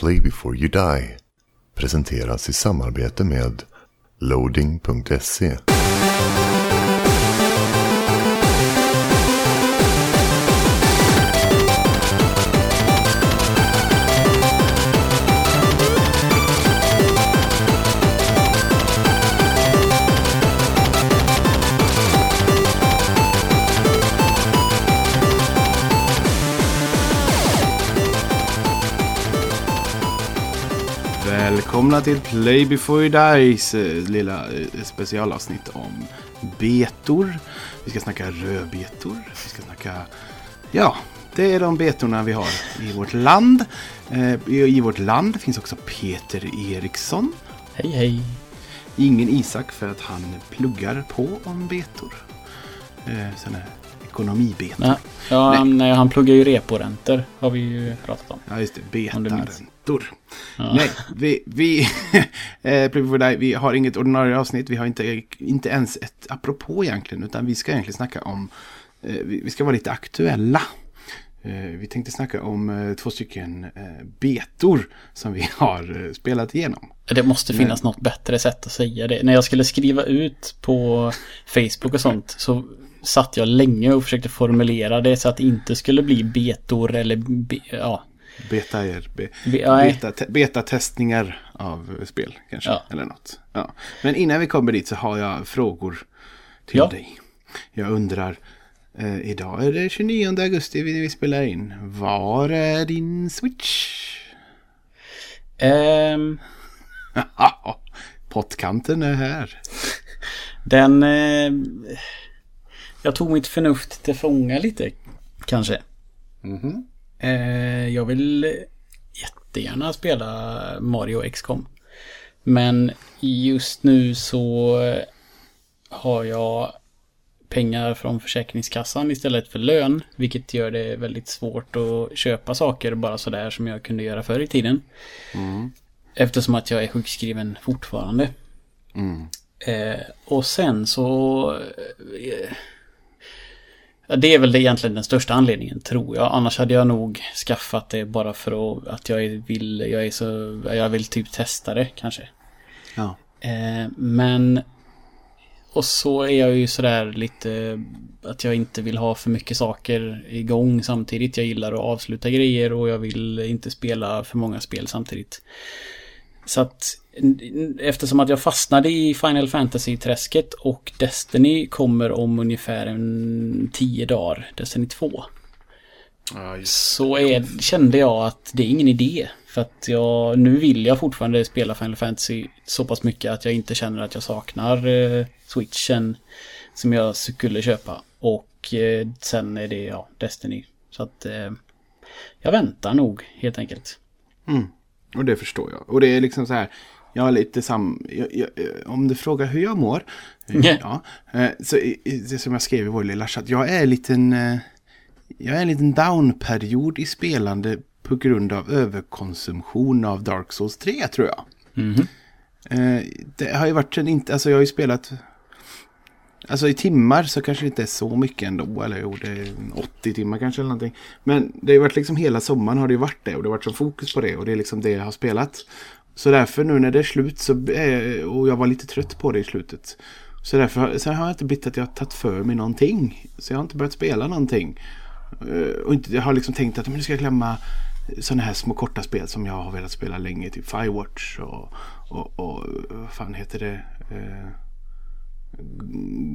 Play before you die presenteras i samarbete med loading.se. Välkomna till Play before you dies eh, lilla eh, specialavsnitt om betor. Vi ska snacka rödbetor. Vi ska snacka... Ja, det är de betorna vi har i vårt land. Eh, I vårt land finns också Peter Eriksson. Hej hej. Ingen Isak för att han pluggar på om betor. Sådana här ekonomibetor. Ja, ja Nej. han, pluggar ju reporäntor. Har vi ju pratat om. Ja, just det. Om Betarräntor. Ja. Nej, vi, vi, eh, vi har inget ordinarie avsnitt. Vi har inte, inte ens ett apropå egentligen. Utan vi ska egentligen snacka om, eh, vi, ska vara lite aktuella. Eh, vi tänkte snacka om eh, två stycken eh, betor som vi har spelat igenom. Det måste finnas något bättre sätt att säga det. När jag skulle skriva ut på Facebook och sånt så satt jag länge och försökte formulera det så att det inte skulle bli betor eller be, ja. Beta er, be, Be- nej. beta, te, betatestningar av spel kanske. Ja. Eller något. Ja. Men innan vi kommer dit så har jag frågor till Ja. dig. Jag undrar, eh, idag är det 29 augusti vi, vi spelar in. Var är din Switch? Ehm, Pottkanten är här. den... Eh, jag tog mitt förnuft till fånga lite. Kanske. Mhm. Eh, jag vill jättegärna spela Mario XCOM. Men just nu så har jag pengar från Försäkringskassan istället för lön. Vilket gör det väldigt svårt att köpa saker bara sådär som jag kunde göra förr i tiden. Eftersom att jag är sjukskriven fortfarande. Eh, och sen så... Eh, ja, det är väl det egentligen den största anledningen tror jag. Annars hade jag nog skaffat det bara för att, att jag vill, jag är så, jag vill typ testa det kanske. Ja. Eh, men... Och så är jag ju sådär lite att jag inte vill ha för mycket saker igång samtidigt. Jag gillar att avsluta grejer och jag vill inte spela för många spel samtidigt. Så att eftersom att jag fastnade i Final Fantasy-träsket och Destiny kommer om ungefär en tio dagar, Destiny 2. Ja, just. Så är, kände jag att det är ingen idé. För att jag, nu vill jag fortfarande spela Final Fantasy så pass mycket att jag inte känner att jag saknar eh, switchen som jag skulle köpa. Och eh, sen är det ja, Destiny. Så att eh, jag väntar nog helt enkelt. Mm. Och det förstår jag. Och det är liksom så här. Jag har lite sam... Jag, jag, om du frågar hur jag mår. eh, Ja. Eh, Så det som jag skrev i vår lilla chatt. Jag är en liten... eh, Jag är en liten down-period i spelande på grund av överkonsumtion av Dark Souls 3 tror jag. Eh, Det har ju varit en inte... Alltså jag har ju spelat... Alltså i timmar så kanske det inte är så mycket ändå. Eller jo, det är 80 timmar kanske eller någonting. Men det har varit liksom hela sommaren har det ju varit det. Och det har varit som fokus på det. Och det är liksom det jag har spelat. Så därför nu när det är slut så... Eh, och jag var lite trött på det i slutet. Så därför har- så har jag inte blivit att jag har tagit för mig någonting. Så jag har inte börjat spela någonting. Eh, och inte, jag har liksom tänkt att men nu ska jag glömma sådana här små korta spel som jag har velat spela länge. Typ Firewatch och, och, och vad fan heter det? Eh,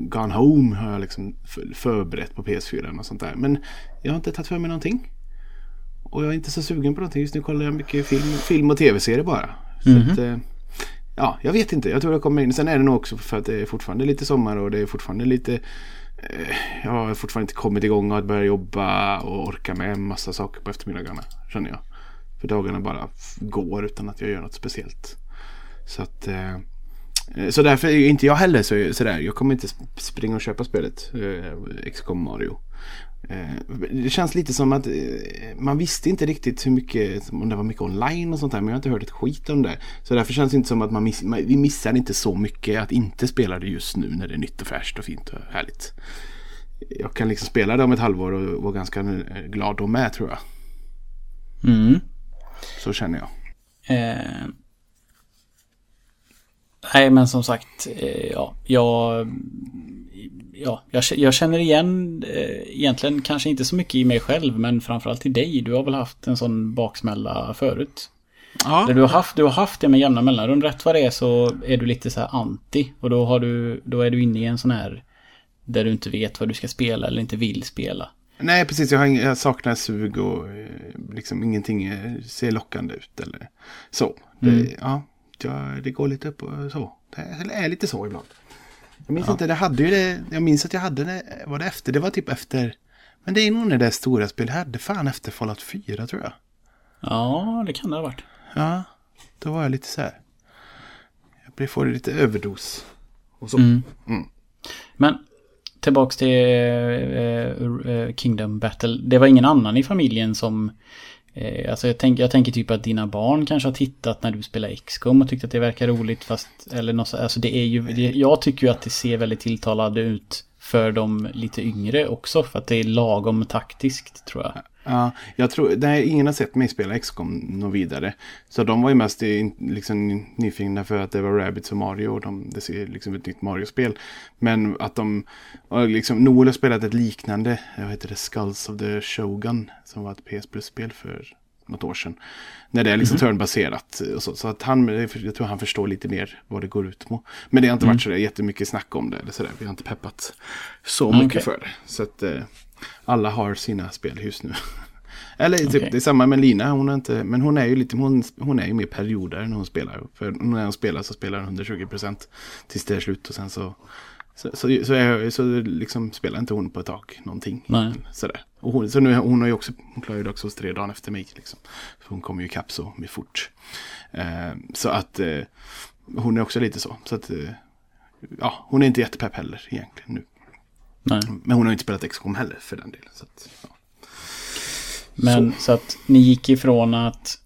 Gone Home har jag liksom för- förberett på PS4 och sånt där. Men jag har inte tagit för mig någonting. Och jag är inte så sugen på någonting. Just nu kollar jag mycket film, film och tv-serier bara. Så att, eh, ja, jag vet inte. Jag tror jag kommer in. Sen är det nog också för att det är fortfarande lite sommar och det är fortfarande lite eh, jag har fortfarande inte kommit igång och börjat jobba och orka med en massa saker på eftermiddagarna. Känner jag. För dagarna bara går utan att jag gör något speciellt. Så att Eh, Så därför är inte jag heller så, sådär. Jag kommer inte sp- springa och köpa spelet eh, XCOM Mario. Eh, Det känns lite som att eh, man visste inte riktigt hur mycket, om det var mycket online och sånt där. Men jag har inte hört ett skit om det. Så därför känns det inte som att man miss, man- vi missar inte så mycket att inte spela det just nu när det är nytt och fräscht och fint och härligt. Jag kan liksom spela det om ett halvår och vara ganska eh, glad och med tror jag. Mm. Så känner jag. Eh, nej, men som sagt, eh, ja, jag, ja, jag, jag känner igen eh, egentligen kanske inte så mycket i mig själv, men framförallt i dig. Du har väl haft en sån baksmälla förut? Ja. Du har, haft, du har haft det med jämna mellanrum. Rätt vad det är så är du lite så här anti. Och då, har du, då är du inne i en sån här där du inte vet vad du ska spela eller inte vill spela. Nej, precis. Jag, har jag saknar sug och eh, liksom ingenting ser lockande ut eller så. Det, Mm. ja, ja, det går lite upp och så. Det är, lite så ibland. Jag minns inte, det hade ju det. Jag minns att jag hade det. Var det efter? Det var typ efter. Men det är nog när det stora spel jag hade fan efter Fallout 4 tror jag. Ja, det kan det ha varit. Ja, då var jag lite så här. Jag blev- får lite överdos. Och så. Mm. Mm. Men tillbaks till eh, eh, Kingdom Battle. Det var ingen annan i familjen som... Eh, alltså jag, tänk, jag tänker typ att dina barn kanske har tittat när du spelar XCOM och tyckt att det verkar roligt fast... Eller något alltså det är ju... Det, jag tycker ju att det ser väldigt tilltalande ut för de lite yngre också. För att det är lagom taktiskt tror jag. Ja, jag tror, nej, ingen har sett mig spela XCOM något vidare. Så de var ju mest i- liksom, nyfikna för att det var Rabbids och Mario. Och de, det ser liksom ett nytt Mario-spel. Men att de, liksom, Noel har spelat ett liknande, jag heter det, Skulls of the Shogun. Som var ett PS Plus-spel för något år sedan. När det är liksom turnbaserat. Och så, så att han, jag tror han förstår lite mer vad det går ut på. Men det har inte varit så där jättemycket snack om det. Eller så där. Vi har inte peppat så mycket Okej. för det. Så att eh, alla har sina spel just nu. Eller typ, det är samma med Lina. Hon har inte, men hon är ju lite, hon, hon är ju mer perioder när hon spelar. För när hon spelar så spelar hon 120% tills det är slut. Och sen så, så, så, så, är, så liksom spelar inte hon på ett tag någonting. Nej. Sådär. Och hon, så nu, hon har ju också, hon klarar ju också tre dagar efter mig. Liksom. Hon kommer ju ikapp så med fort. Eh, så att eh, hon är också lite så. Så att, eh, ja, hon är inte jättepepp heller egentligen nu. Nej. Men hon har ju inte spelat XCOM heller för den delen. Så att, ja. Men så. att ni gick ifrån att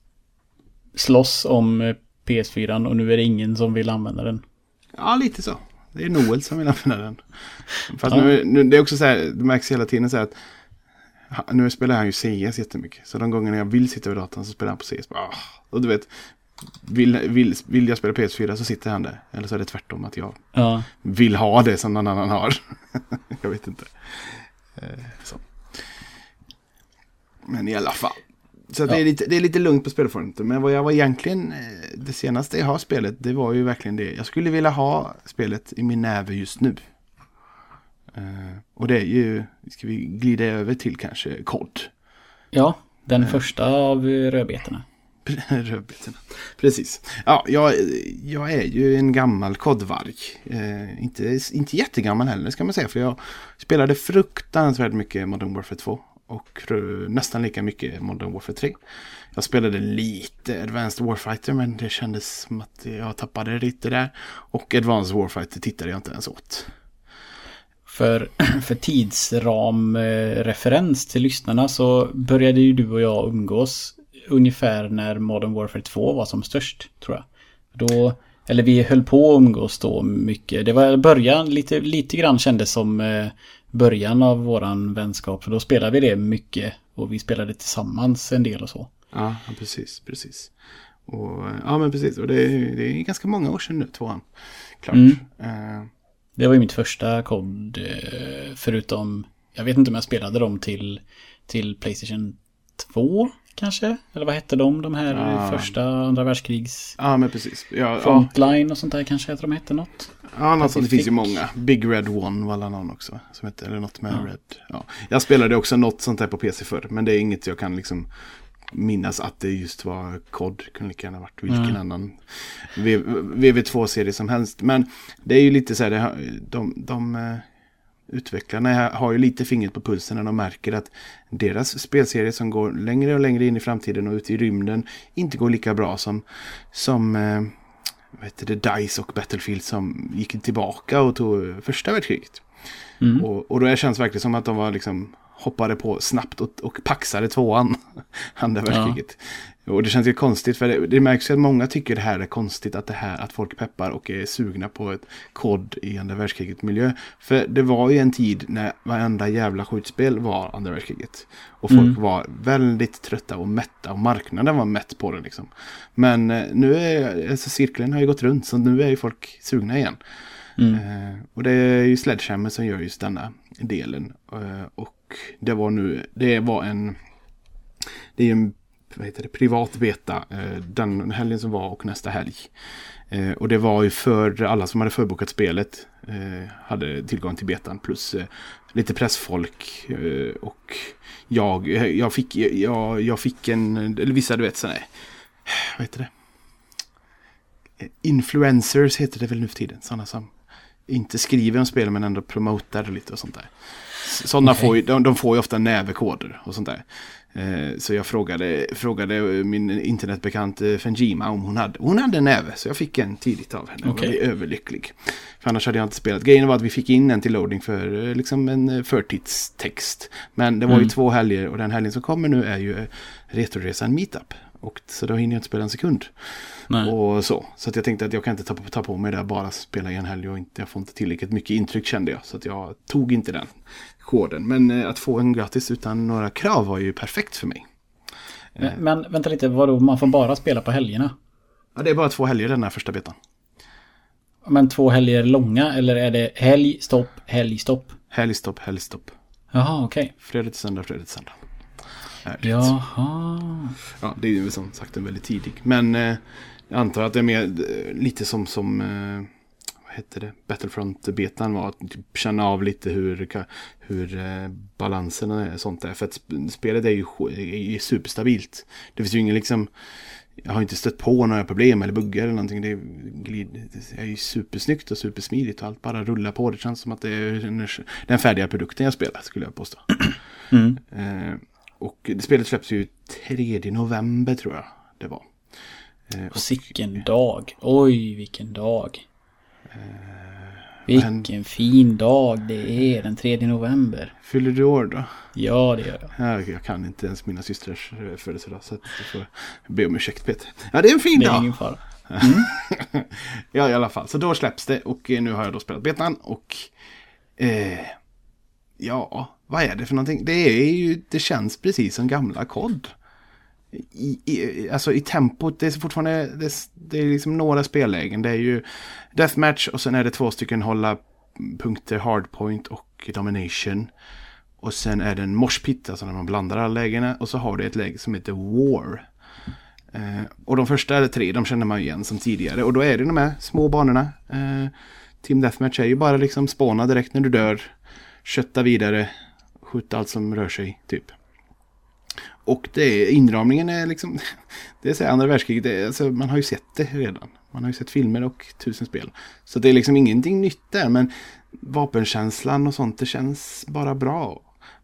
slåss om eh, PS4 och nu är det ingen som vill använda den. Ja, lite så. Det är Noel som vill använda den. Fast Ja. nu, nu, det är också så här, det märks hela tiden så här att nu spelar han ju CS jättemycket. Så de gångerna jag vill sitta vid datorn så spelar han på CS. Bara, ah. Och du vet, vill, vill, vill jag spela PS4 så sitter han där. Eller så är det tvärtom att jag Ja. vill ha det som någon annan har. jag vet inte. Eh, så. Men i alla fall. Så att det, Ja. är lite, det är lite lugnt på spelfronten. Men vad jag var egentligen, eh, det senaste jag har spelet, det var ju verkligen det. Jag skulle vilja ha spelet i min näve just nu. Eh, och det är ju, ska vi glida över till kanske COD. Ja, den första av rödbetorna. Rödbetorna. Precis. Ja, jag, jag är ju en gammal kodvarg. Eh, inte, inte jättegammal heller ska man säga. För jag spelade fruktansvärt mycket Modern Warfare 2. Och nästan lika mycket Modern Warfare 3. Jag spelade lite Advanced Warfighter men det kändes som att jag tappade lite där. Och Advanced Warfighter tittade jag inte ens åt. För, för tidsramreferens eh, till lyssnarna så började ju du och jag umgås ungefär när Modern Warfare 2 var som störst, tror jag. Då, eller vi höll på att umgås då mycket. Det var början, lite, lite grann kändes som eh, början av våran vänskap. För då spelade vi det mycket och vi spelade tillsammans en del och så. Ja, precis, precis. Och, ja, men precis. Och det, är- det är ganska många år sedan nu, tvåan. Klart. Mm. Eh, Det var ju mitt första kod eh, förutom, jag vet inte om jag spelade dem till, till Playstation 2 kanske? Eller vad hette de, de här Ah. första andra världskrigs... ja, men precis. Ja, Frontline och sånt där kanske att de hette något. Ja, något sånt. Det finns ju många. Big Red One var någon också. Som heter, eller något med Ja. Red. Ja. Jag spelade också något sånt där på PC förr. Men det är inget jag kan liksom minnas att det just var COD. Kunde lika gärna varit vilken Mm. annan V- VV2-serie som helst. Men det är ju lite så här, det de, de eh, utvecklarna har ju lite fingret på pulsen när de märker att deras spelserie som går längre och längre in i framtiden och ut i rymden inte går lika bra som, som eh, vad heter det, DICE och Battlefield som gick tillbaka och tog första världskriget. Mm. Och, och då känns det verkligen som att de var liksom, hoppade på snabbt och, och paxade tvåan. Andra världskriget. Och det känns ju konstigt för det, det märks ju att många tycker det här är konstigt att det här att folk peppar och är sugna på ett kod i andra världskriget miljö. För det var ju en tid när varenda jävla skjutspel var andra världskriget. Och folk mm. var väldigt trötta och mätta och marknaden var mätt på det liksom. Men eh, nu är alltså cirkeln har ju gått runt så nu är ju folk sugna igen. Mm. Eh, och det är ju Sledgehammer som gör just denna delen. Eh, och det var nu, det var en, det är en vad heter det, privat beta eh, den helgen som var och nästa helg. Eh, och det var ju för alla som hade förbokat spelet eh, hade tillgång till betan plus eh, lite pressfolk eh, och jag, eh, jag, fick, jag, jag fick en, eller vissa du vet sådär, vad heter det? Influencers heter det väl nu för tiden, sådana som inte skriver om spel men ändå promotar lite och sånt där. Sådana okay. får ju, de, de, får ju ofta nävekoder och sånt där. Eh, så jag frågade, frågade min internetbekant eh, Fenjima om hon hade, hon hade en näve. Så jag fick en tidigt av henne okay. blev överlycklig. För annars hade jag inte spelat. Grejen var att vi fick in en till loading för eh, liksom en förtidstext. Men det var mm. ju två helger och den helgen som kommer nu är ju Retroresan Meetup. Och, så då hinner jag inte spela en sekund. Nej. Och så. Så att jag tänkte att jag kan inte ta, ta på mig det bara spela i en helg och inte, jag får inte tillräckligt mycket intryck kände jag. Så att jag tog inte den koden. Men eh, att få en gratis utan några krav var ju perfekt för mig. Men, men vänta lite, vadå, man får bara spela på helgerna? Ja, det är bara två helger den här första betan. Men två helger långa eller är det helg, stopp, helg, stopp? Helg, stopp, helg, stopp. Jaha, okej. Okay. Fredag till söndag, fredag till söndag. Jaha. Ja, det är ju som sagt en väldigt tidig. Men eh, jag antar att det är mer eh, lite som, som eh, vad heter det, Battlefront-betan var. Att typ känna av lite hur, hur eh, balansen och sånt är. För att spelet är ju är superstabilt. Det finns ju ingen liksom jag har inte stött på några problem eller buggar eller någonting. Det är, det är ju supersnyggt och supersmidigt och allt bara rullar på. Det känns som att det är den färdiga produkten jag spelar skulle jag påstå. Mm. Eh, och det spelet släpps ju 3 november tror jag det var. Eh, och sicken dag. Oj, vilken dag. Eh, vilken men, fin dag det är den 3 november. Fyller du år då? Ja, det gör jag. Jag, jag kan inte ens mina systrars eh, födelsedag. Så du får be om ursäkt Peter. Ja, det är en fin det är dag. Ingen fara. Mm. ja, i alla fall. Så då släpps det och nu har jag då spelat betan och eh, ja, vad är det för någonting? Det är ju, det känns precis som gamla kod. I, i, alltså i tempot, det är fortfarande, det, det, är liksom några spellägen. Det är ju Deathmatch och sen är det två stycken hålla punkter, hardpoint och domination. Och sen är det en morspit, alltså när man blandar alla lägena. Och så har du ett läge som heter War. Eh, och de första är tre, de känner man igen som tidigare. Och då är det de här små banorna. Eh, Team Deathmatch är ju bara liksom spåna direkt när du dör. Kötta vidare, skjuta allt som rör sig, typ. Och det är, inramningen är liksom, det är så andra världskriget, det alltså, man har ju sett det redan. Man har ju sett filmer och tusen spel. Så det är liksom ingenting nytt där, men vapenkänslan och sånt, det känns bara bra.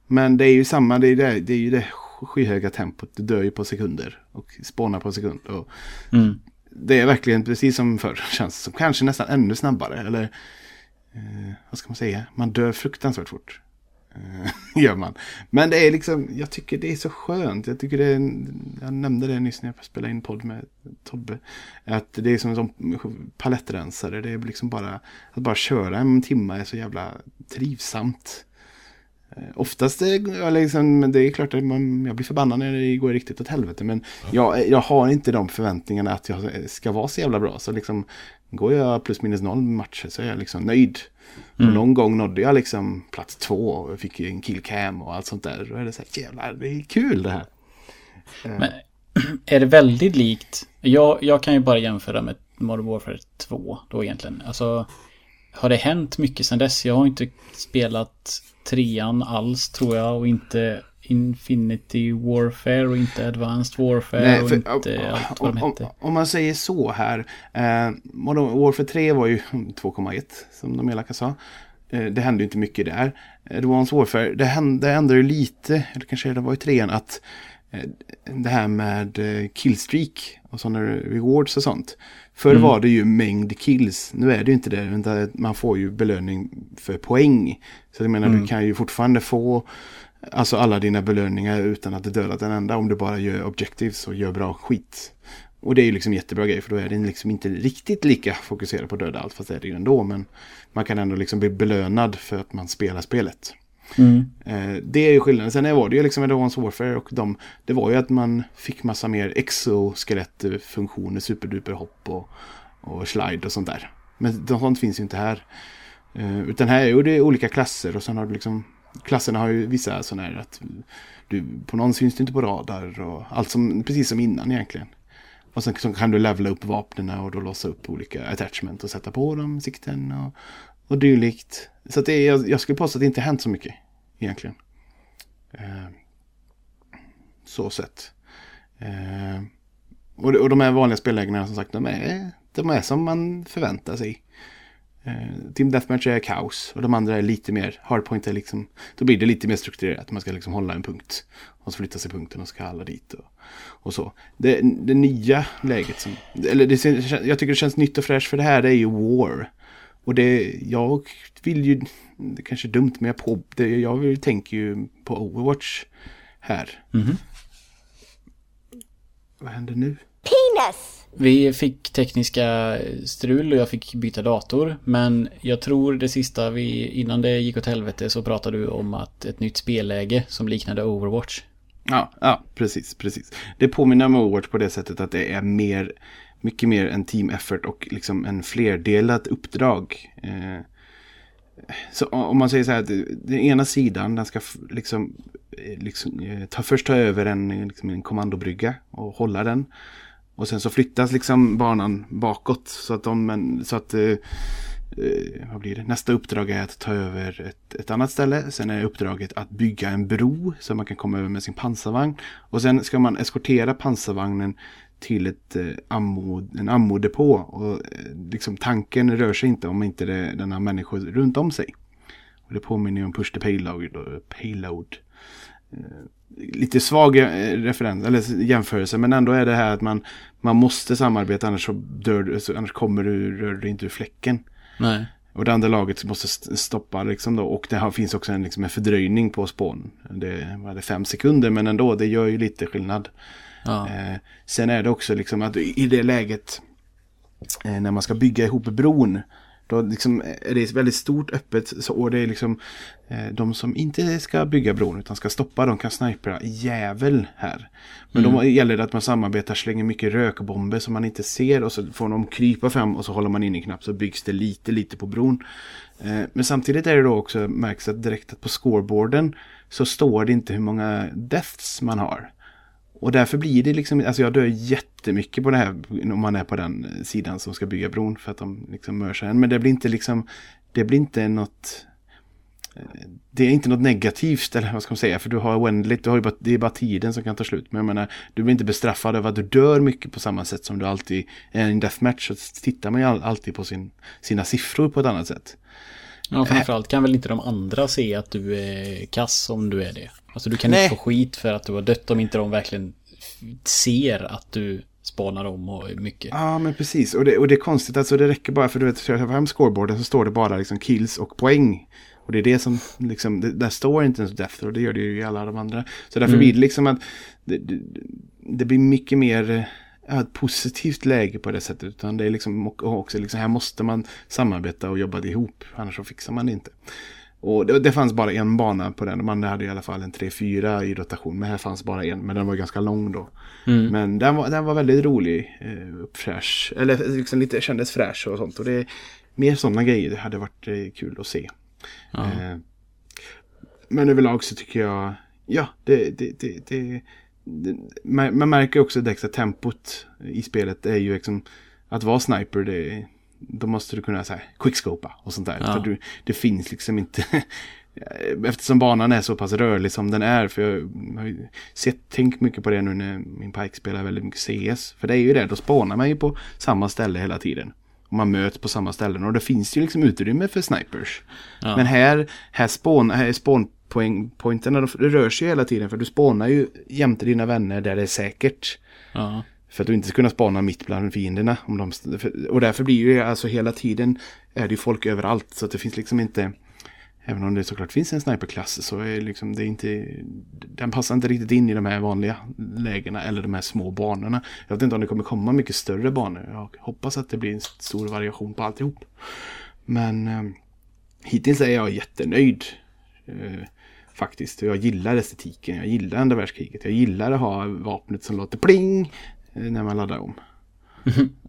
Men det är ju samma, det är, det, det är ju det skyhöga tempot, det dör ju på sekunder och spånar på sekunder. Och mm. Det är verkligen precis som förr, känns som. Kanske nästan ännu snabbare, eller eh, vad ska man säga, man dör fruktansvärt fort. Gör man. Men det är liksom, jag tycker det är så skönt. Jag tycker det är, jag nämnde det nyss när jag spelade in podd med Tobbe. Att det är som en palettrensare. Det är liksom bara, att bara köra en timme är så jävla trivsamt. Eh, oftast är liksom, det är klart att man, jag blir förbannad när det går riktigt åt helvete. Men jag, jag har inte de förväntningarna att jag ska vara så jävla bra. Så liksom, går jag plus minus noll matcher så är jag liksom nöjd. Mm. Och någon gång nådde jag liksom plats två och fick en killcam och allt sånt där. Då är det så här, jävlar, det är kul det här. Eh. Men är det väldigt likt? Jag, jag kan ju bara jämföra med Modern Warfare 2 då egentligen. Alltså, har det hänt mycket sedan dess? Jag har inte spelat trean alls tror jag och inte Infinity Warfare och inte Advanced Warfare Nej, för, och inte om, allt vad de hette. Om, om, man säger så här. Eh, Warfare 3 var ju 2,1 som de elaka sa. Eh, det hände ju inte mycket där. Advanced Warfare, det hände, det hände ju lite, eller kanske det var i trean, att eh, det här med eh, killstreak och sådana rewards och sånt. Förr mm. var det ju mängd kills. Nu är det ju inte det. Man får ju belöning för poäng. Så jag menar, mm. du kan ju fortfarande få Alltså alla dina belöningar utan att du dödat en enda om du bara gör objectives och gör bra skit. Och det är ju liksom jättebra grej för då är den liksom inte riktigt lika fokuserad på att döda allt fast det är det ju ändå. Men man kan ändå liksom bli belönad för att man spelar spelet. Mm. Eh, det är ju skillnaden. Sen var det ju liksom Advanced Warfare och de, det var ju att man fick massa mer exoskelettfunktioner, superduper hopp och, och slide och sånt där. Men sånt finns ju inte här. Eh, utan här är ju det olika klasser och sen har du liksom Klasserna har ju vissa sådana här att du, på någon syns du inte på radar och allt som, precis som innan egentligen. Och sen så kan du levla upp vapnen och då låsa upp olika attachment och sätta på dem, sikten och, och dylikt. Så att det jag, jag skulle påstå att det inte hänt så mycket egentligen. Eh, så sett. Eh, och, och de här vanliga spellägena som sagt, de är, de är som man förväntar sig. Eh, Team Deathmatch är kaos och de andra är lite mer, Hardpoint är liksom, då blir det lite mer strukturerat. Man ska liksom hålla en punkt och så flytta sig punkten och ska alla dit och, och så. Det, det nya läget som, eller det, jag tycker det känns nytt och fräscht för det här det är ju War. Och det, jag vill ju, det kanske är dumt men jag, på, det, jag tänker ju på Overwatch här. Mhm. Vad händer nu? Penis! Vi fick tekniska strul och jag fick byta dator. Men jag tror det sista vi, innan det gick åt helvete så pratade du om att ett nytt spelläge som liknade Overwatch. Ja, ja, precis, precis. Det påminner om Overwatch på det sättet att det är mer, mycket mer en team effort och liksom en flerdelat uppdrag. Eh, så om man säger så här att den ena sidan, den ska liksom, eh, liksom eh, ta, först ta över en, liksom en kommandobrygga och hålla den. Och sen så flyttas liksom banan bakåt så att de, så att eh, eh, vad blir det? Nästa uppdrag är att ta över ett, ett annat ställe. Sen är uppdraget att bygga en bro så man kan komma över med sin pansarvagn. Och sen ska man eskortera pansarvagnen till ett, eh, ammo, en ammodepå. Och eh, liksom tanken rör sig inte om inte det, den har människor runt om sig. Och det påminner ju om push the payload. Och payload. Eh, lite svag eh, referens, eller jämförelse, men ändå är det här att man, man måste samarbeta annars, så dör, annars kommer du, rör du inte ur fläcken. Nej. Och det andra laget måste stoppa liksom då. Och det har, finns också en, liksom en fördröjning på spån. Det var det fem sekunder men ändå, det gör ju lite skillnad. Ja. Eh, sen är det också liksom att i det läget eh, när man ska bygga ihop bron. Då liksom är det väldigt stort öppet så, och det är liksom eh, de som inte ska bygga bron utan ska stoppa de kan snipra jävel här. Men Mm. då gäller det att man samarbetar, slänger mycket rökbomber som man inte ser och så får de krypa fram och så håller man in i knapp så byggs det lite lite på bron. Eh, men samtidigt är det då också märks att direkt att på scoreboarden så står det inte hur många deaths man har. Och därför blir det liksom, alltså jag dör jättemycket på det här om man är på den sidan som ska bygga bron för att de liksom mörsar en. Men det blir inte liksom, det blir inte något, eh, det är inte något negativt eller vad ska man säga för du har oändligt, du har ju bara, det är bara tiden som kan ta slut. Men jag menar, du blir inte bestraffad över att du dör mycket på samma sätt som du alltid, i en deathmatch så tittar man ju alltid på sin, sina siffror på ett annat sätt. Ja, framförallt kan väl inte de andra se att du är kass om du är det. Alltså du kan Nej. inte få skit för att du har dött om inte de verkligen ser att du spanar om och mycket. Ja, men precis. Och det, och det är konstigt, alltså det räcker bara för du vet, för fram scoreboarden så står det bara liksom kills och poäng. Och det är det som, liksom, det, där står inte ens death och det gör det ju i alla de andra. Så därför blir det liksom att det, det, det blir mycket mer eh, ett positivt läge på det sättet. Utan det är liksom också liksom, här måste man samarbeta och jobba ihop, annars så fixar man det inte. Och det, det fanns bara en bana på den. De andra hade i alla fall en 3-4 i rotation. Men här fanns bara en. Men den var ganska lång då. Men den var, den var väldigt rolig. Eh, uppfräsch. Eller liksom lite kändes fräsch och sånt. Och det mer sådana grejer. Det hade varit eh, kul att se. Eh, men överlag så tycker jag. Ja, det, det, det, det man, märker också direkt att tempot i spelet är ju liksom. Att vara sniper. Det, då måste du kunna så här, quickscopa och sånt där. Ja. För du, det finns liksom inte. Eftersom banan är så pass rörlig som den är. För jag har ju sett, tänkt mycket på det nu när min pike spelar väldigt mycket CS. För det är ju det, då spånar man ju på samma ställe hela tiden. Och man möts på samma ställen och det finns ju liksom utrymme för snipers. Ja. Men här, här, spawn, här är spawnpointerna, de det rör sig hela tiden. För du spånar ju jämte dina vänner där det är säkert. Ja. För att du inte ska kunna spana mitt bland fienderna. Om de, och därför blir ju alltså hela tiden är det ju folk överallt. Så att det finns liksom inte... Även om det såklart finns en sniperklass så är liksom det inte... Den passar inte riktigt in i de här vanliga lägena eller de här små banorna. Jag vet inte om det kommer komma mycket större banor. Jag hoppas att det blir en stor variation på alltihop. Men eh, hittills är jag jättenöjd. Eh, faktiskt. Jag gillar estetiken. Jag gillar andra världskriget. Jag gillar att ha vapnet som låter pling eh, när man laddar om.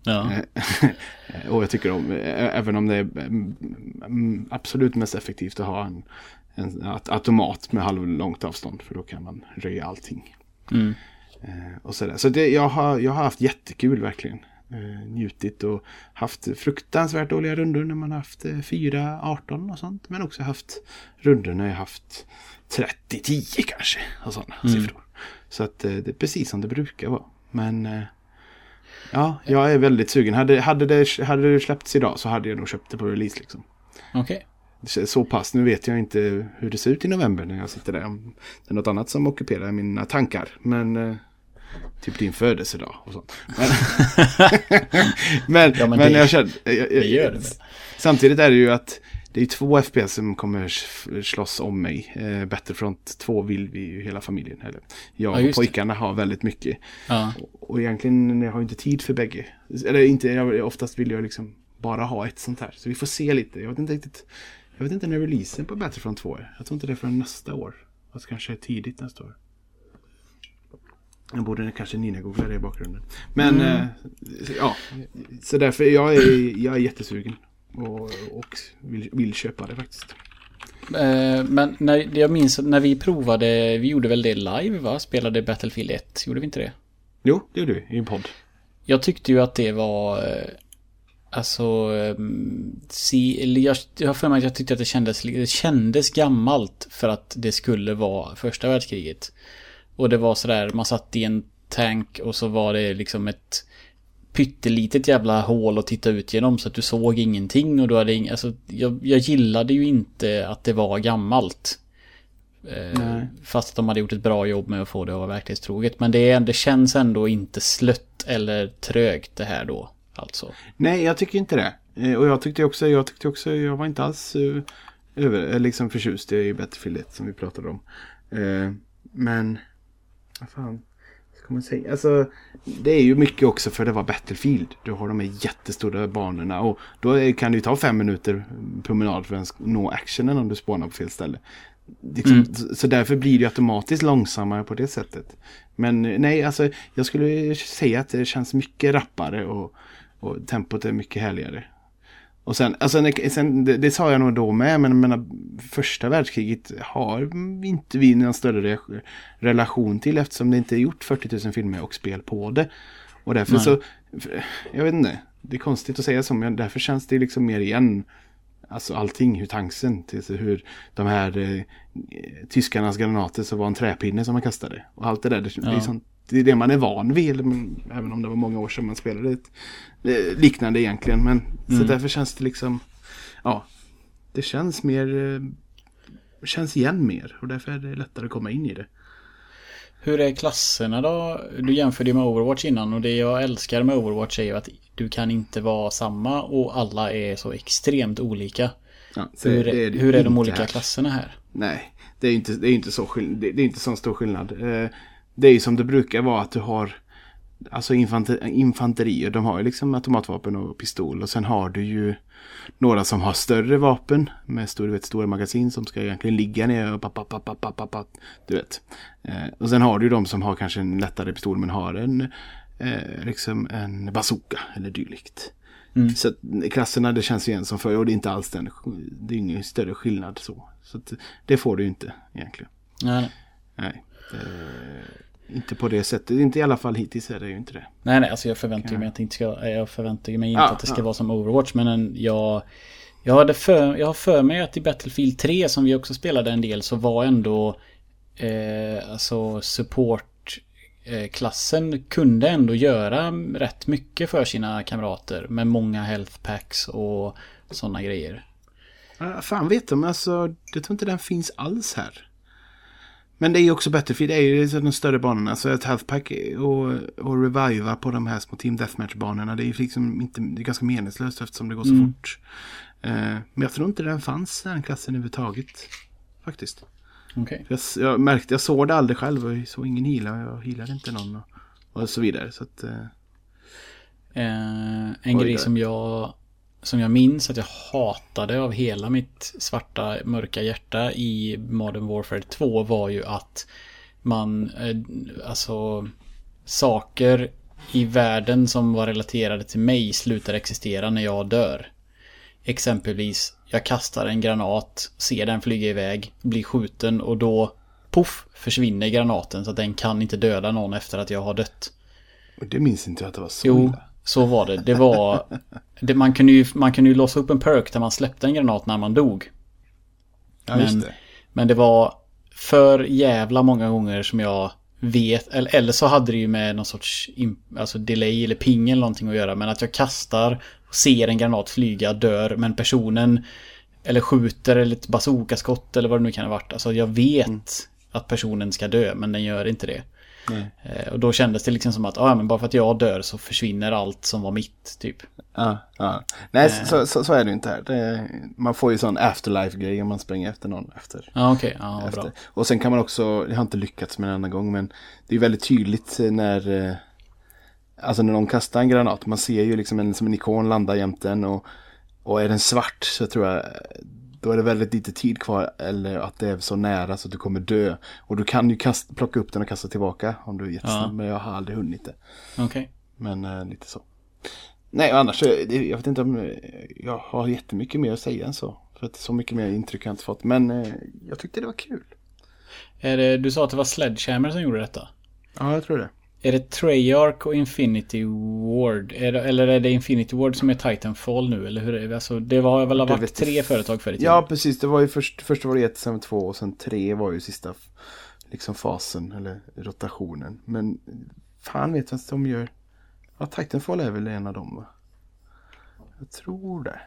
Ja. Eh, och jag tycker om, eh, även om det är mm, absolut mest effektivt att ha en, en automat med halvlångt avstånd. För då kan man röja allting. Mm. Eh, och sådär. Så det, jag, har, jag har haft jättekul verkligen. njutit och haft fruktansvärt dåliga runder när man haft 4, 18 och sånt. Men också haft runder när jag haft 30, 10 kanske. Och sådana mm. siffror. Så att det är precis som det brukar vara. Men Ja, jag är väldigt sugen. Hade, hade, det, hade det släppts idag så hade jag nog köpt det på release liksom. Okej. Okay. Så pass. Nu vet jag inte hur det ser ut i november när jag sitter där. Det är något annat som ockuperar mina tankar. Men eh, typ din födelsedag och sånt. Men, men, ja, men, men det, jag känner... Jag, det gör det. Samtidigt är det ju att det är två FPS som kommer slåss om mig. Eh, Battlefront 2 vill vi ju hela familjen. Eller, jag ja, och pojkarna det. har väldigt mycket. Ja. Och, och egentligen jag har inte tid för bägge. Eller inte, jag, oftast vill jag liksom bara ha ett sånt här. Så vi får se lite. Jag vet inte riktigt. Jag vet inte när releasen på Battlefront 2 är. Jag tror inte det är förrän nästa år. Fast kanske tidigt nästa år. Jag borde kanske Nina-googla det i bakgrunden. Men mm. eh, ja, så därför jag är jag är jättesugen. Och, och vill, vill köpa det faktiskt. Eh, men när, jag minns när vi provade, vi gjorde väl det live va? Spelade Battlefield 1, gjorde vi inte det? Jo, det gjorde vi i en podd. Jag tyckte ju att det var... Eh, alltså... Ehm, se, eller jag, jag har för mig att jag tyckte att det kändes, det kändes gammalt för att det skulle vara första världskriget. Och det var sådär, man satt i en tank och så var det liksom ett pyttelitet jävla hål att titta ut genom så att du såg ingenting och då hade ing, alltså, jag, jag gillade ju inte att det var gammalt. Eh, fast att de hade gjort ett bra jobb med att få det att vara verklighetstroget. Men det, det känns ändå inte slött eller trögt det här då. Alltså. Nej, jag tycker inte det. Eh, och jag tyckte också, jag tyckte också, jag var inte alls uh, över, liksom förtjust i Battlefield 1 som vi pratade om. Uh, men, vad fan ska man säga? Alltså, det är ju mycket också för det var Battlefield. Du har de här jättestora banorna och då kan det ju ta fem minuter promenad för att nå actionen om du spånar på fel ställe. Liksom, mm. Så därför blir det automatiskt långsammare på det sättet. Men nej, alltså jag skulle säga att det känns mycket rappare och, och tempot är mycket härligare. Och sen, alltså, sen det, det, sa jag nog då med, men menar, första världskriget har inte vi någon större relation till eftersom det inte är gjort 40 000 filmer och spel på det. Och därför Nej. så, jag vet inte, det är konstigt att säga så, men därför känns det liksom mer igen. Alltså allting, hur tanksen, hur de här eh, tyskarnas granater så var en träpinne som man kastade. Och allt det där, det, ja. det är sånt det är det man är van vid. Även om det var många år sedan man spelade ett liknande egentligen. Men mm. så därför känns det liksom. Ja, det känns mer. Eh, känns igen mer och därför är det lättare att komma in i det. Hur är klasserna då? Du jämförde ju med Overwatch innan och det jag älskar med Overwatch är ju att du kan inte vara samma och alla är så extremt olika. Ja, hur, är, hur är de olika här. klasserna här? Nej, det är inte, det är inte så det är inte så stor skillnad. Det är ju som det brukar vara att du har Alltså infanteri, infanterier, de har ju liksom automatvapen och pistol och sen har du ju några som har större vapen med stor, vet, stora magasin som ska egentligen ligga ner och papp, papp, papp, papp, papp, du vet. Eh, och sen har du ju de som har kanske en lättare pistol men har en, eh, liksom en bazooka eller dylikt. Mm. Så klasserna det känns igen som förr och det är inte alls den, det är ingen större skillnad så. Så det får du inte egentligen. Nej. Nej. Eh, inte på det sättet. Inte i alla fall hittills är det ju inte det. Nej, nej, alltså jag förväntar mig att det inte ska, jag förväntar mig inte ja, att det ska ja. vara som Overwatch. Men en, jag, jag, hade för, jag har för mig att i Battlefield 3 som vi också spelade en del så var ändå eh, alltså support klassen kunde ändå göra rätt mycket för sina kamrater med många health packs och sådana grejer. Fan vet men alltså, jag tror inte den finns alls här. Men det är ju också Battlefield, det är ju de större banorna. Så ett halfpack och, och reviva på de här små Team Deathmatch-banorna. Det är ju liksom inte, det är ganska meningslöst eftersom det går så Mm. fort. Eh, men jag tror inte den fanns den klassen överhuvudtaget. Faktiskt. Okej. Jag, jag märkte, jag såg det aldrig själv och såg ingen heala. Jag healade inte någon och, och så vidare. Så att, eh, Eh, en grej som jag, som jag minns att jag hatade av hela mitt svarta mörka hjärta i Modern Warfare 2 var ju att man, eh, alltså saker i världen som var relaterade till mig slutar existera när jag dör. Exempelvis, jag kastar en granat, ser den flyga iväg, blir skjuten och då poff försvinner granaten så att den kan inte döda någon efter att jag har dött. och det minns inte jag att det var så Jo, illa. Så var det. Det var... Det, man, kunde ju, man kunde ju låsa upp en perk där man släppte en granat när man dog. Ja, men- det. Men det var för jävla många gånger som jag vet, eller, eller så hade det ju med någon sorts alltså delay eller ping eller någonting att göra. Men att jag kastar, ser en granat flyga, dör, men personen eller skjuter eller ett bazookaskott eller vad det nu kan ha varit. Alltså jag vet att personen ska dö, men den gör inte det. Eh, Och då kändes det liksom som att, ah, men bara för att jag dör så försvinner allt som var mitt, typ. Ja, ja. Nej, så, så, så är det ju inte här. Det, man får ju sån afterlife-grej om man springer efter någon efter. Vad efter. bra. Och sen kan man också, jag har inte lyckats med en annan gång, men det är väldigt tydligt när eh, Alltså när någon kastar en granat, man ser ju liksom en, som en ikon landa jämte en och, och är den svart så tror jag då är det väldigt lite tid kvar eller att det är så nära så att du kommer dö. Och du kan ju kasta, plocka upp den och kasta tillbaka om du är jättesnabb, Ja. men jag har aldrig hunnit det. Okej. Men eh, lite så. Nej, och annars, jag vet inte om eh, jag har jättemycket mer att säga än så. För att så mycket mer intryck har jag inte fått. Men eh, jag tyckte det var kul. Är det, du sa att det var Sledgehammer som gjorde detta? Ja, jag tror det. Är det Treyarch och Infinity Ward? Är det, eller är det Infinity Ward som är Titanfall nu? Eller hur är det? Alltså, det var väl varit tre företag förr i tiden? Ja, precis. Det var ju först, först var det ett, sen två och sen tre var ju sista liksom fasen eller rotationen. Men fan vet vad de gör. Ja, Titanfall är väl en av dem va? Jag tror det.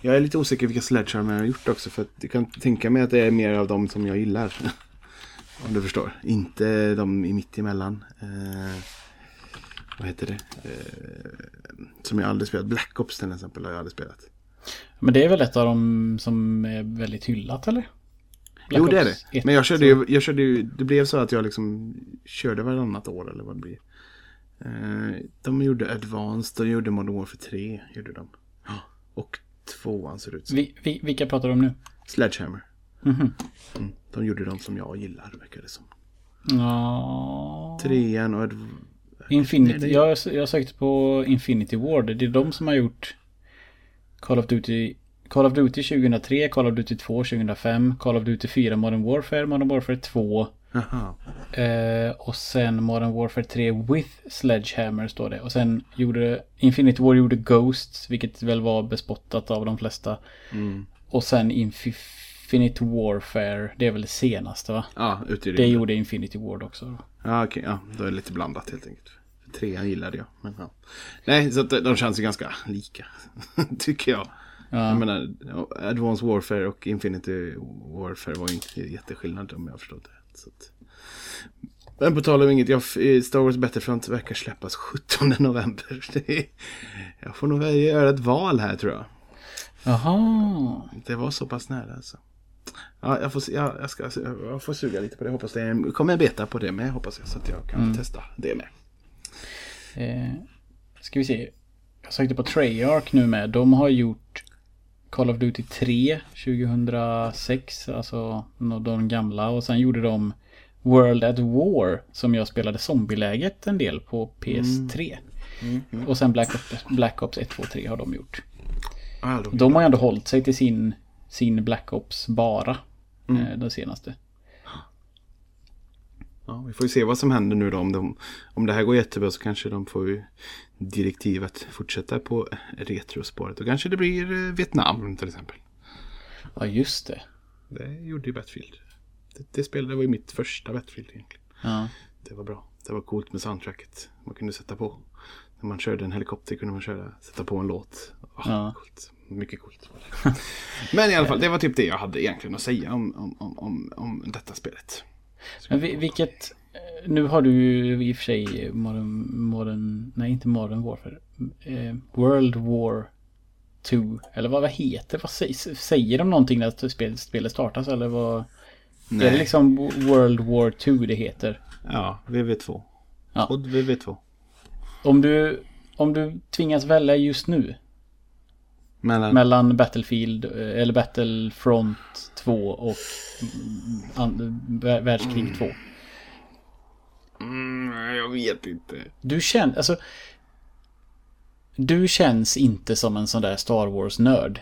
Jag är lite osäker vilka Sledgehammer jag har gjort också för att jag kan tänka mig att det är mer av dem som jag gillar. Om du förstår. Inte de i mitt emellan. Eh, vad heter det? Eh, som jag aldrig spelat. Black Ops till exempel har jag aldrig spelat. Men det är väl ett av dem som är väldigt hyllat, eller? Black jo, det är det. 1, Men jag körde, ju, jag körde ju, det blev så att jag liksom körde varannat år eller vad det blir. Eh, de gjorde Advanced, de gjorde Modern Warfare 3, gjorde de. Och tvåan ser ut som. Vi, vi, vilka pratar du om nu? Sledgehammer. Mhm. Mm, de gjorde de som jag gillar, verkar det som. Ja... Trean och Infinity. Nej, det- Jag, jag sökte på Infinity Ward. Det är de som har gjort Call of Duty Call of Duty 2003, Call of Duty 2 2005, Call of Duty 4 Modern Warfare, Modern Warfare 2 Jaha. eh, och sen Modern Warfare 3 with Sledgehammer står det. Och sen gjorde Infinity War gjorde Ghosts, vilket väl var bespottat av de flesta. Mm. Och sen Infinity Warfare, det är väl det senaste va? Ja, ute i Det rymden. gjorde Infinity Ward också. Ja, okej. ja, då är det lite blandat helt enkelt. Trean gillade jag. Men, ja. Nej, så de känns ju ganska lika. Tycker jag. Ja. Jag menar, Advanced Warfare och Infinity Warfare var ju inte jätteskillnad om jag förstått det. Så att... Men på tal om inget, jag, Star Wars Battlefront verkar släppas 17 november. Det är, jag får nog göra ett val här tror jag. Jaha. Det var så pass nära alltså. Ja, jag får, se- ja, jag, ska, jag får suga lite på det. Hoppas det kommer en beta på det med hoppas jag. Så att jag kan testa det med. Eh, ska vi se. Jag sökte på Treyarch nu med. De har gjort Call of Duty 3 2006. Alltså de gamla. Och sen gjorde de World at War. Som jag spelade zombieläget en del på PS3. Och sen Black Ops, Black Ops 1, 2, 3 har de gjort. Ja, de- De har ju ändå hållit sig till sin, sin Black Ops bara. Eh, den senaste. Ja, vi får ju se vad som händer nu då. Om, de, om det här går jättebra så kanske de får ju direktiv att fortsätta på retrospåret. Och kanske det blir eh, Vietnam till exempel. Ja just det. Det gjorde ju Battlefield. Det, det spelet var ju mitt första Battlefield egentligen. Ja. Det var bra. Det var coolt med soundtracket. Man kunde sätta på. När man körde en helikopter kunde man köra, sätta på en låt. Ah, Ja. coolt. Mycket coolt. Men i alla fall, det var typ det jag hade egentligen att säga om, om, om, om, detta spelet. Men vi- vilket... Nu har du ju i och för sig modern, modern... Nej, inte Modern Warfare. Eh, World War 2. Eller vad, vad heter Vad säger, säger de någonting när spel, spelet startas? Eller vad... Är det liksom World War 2 det heter? Ja, VV2. Ja. Kod VV2. Om du, om du tvingas välja just nu Mellan... mellan Battlefield eh, eller Battlefront 2 och mm, världskrig 2. Mm, jag vet inte. Du känner, alltså. Du känns inte som en sån där Star Wars-nörd.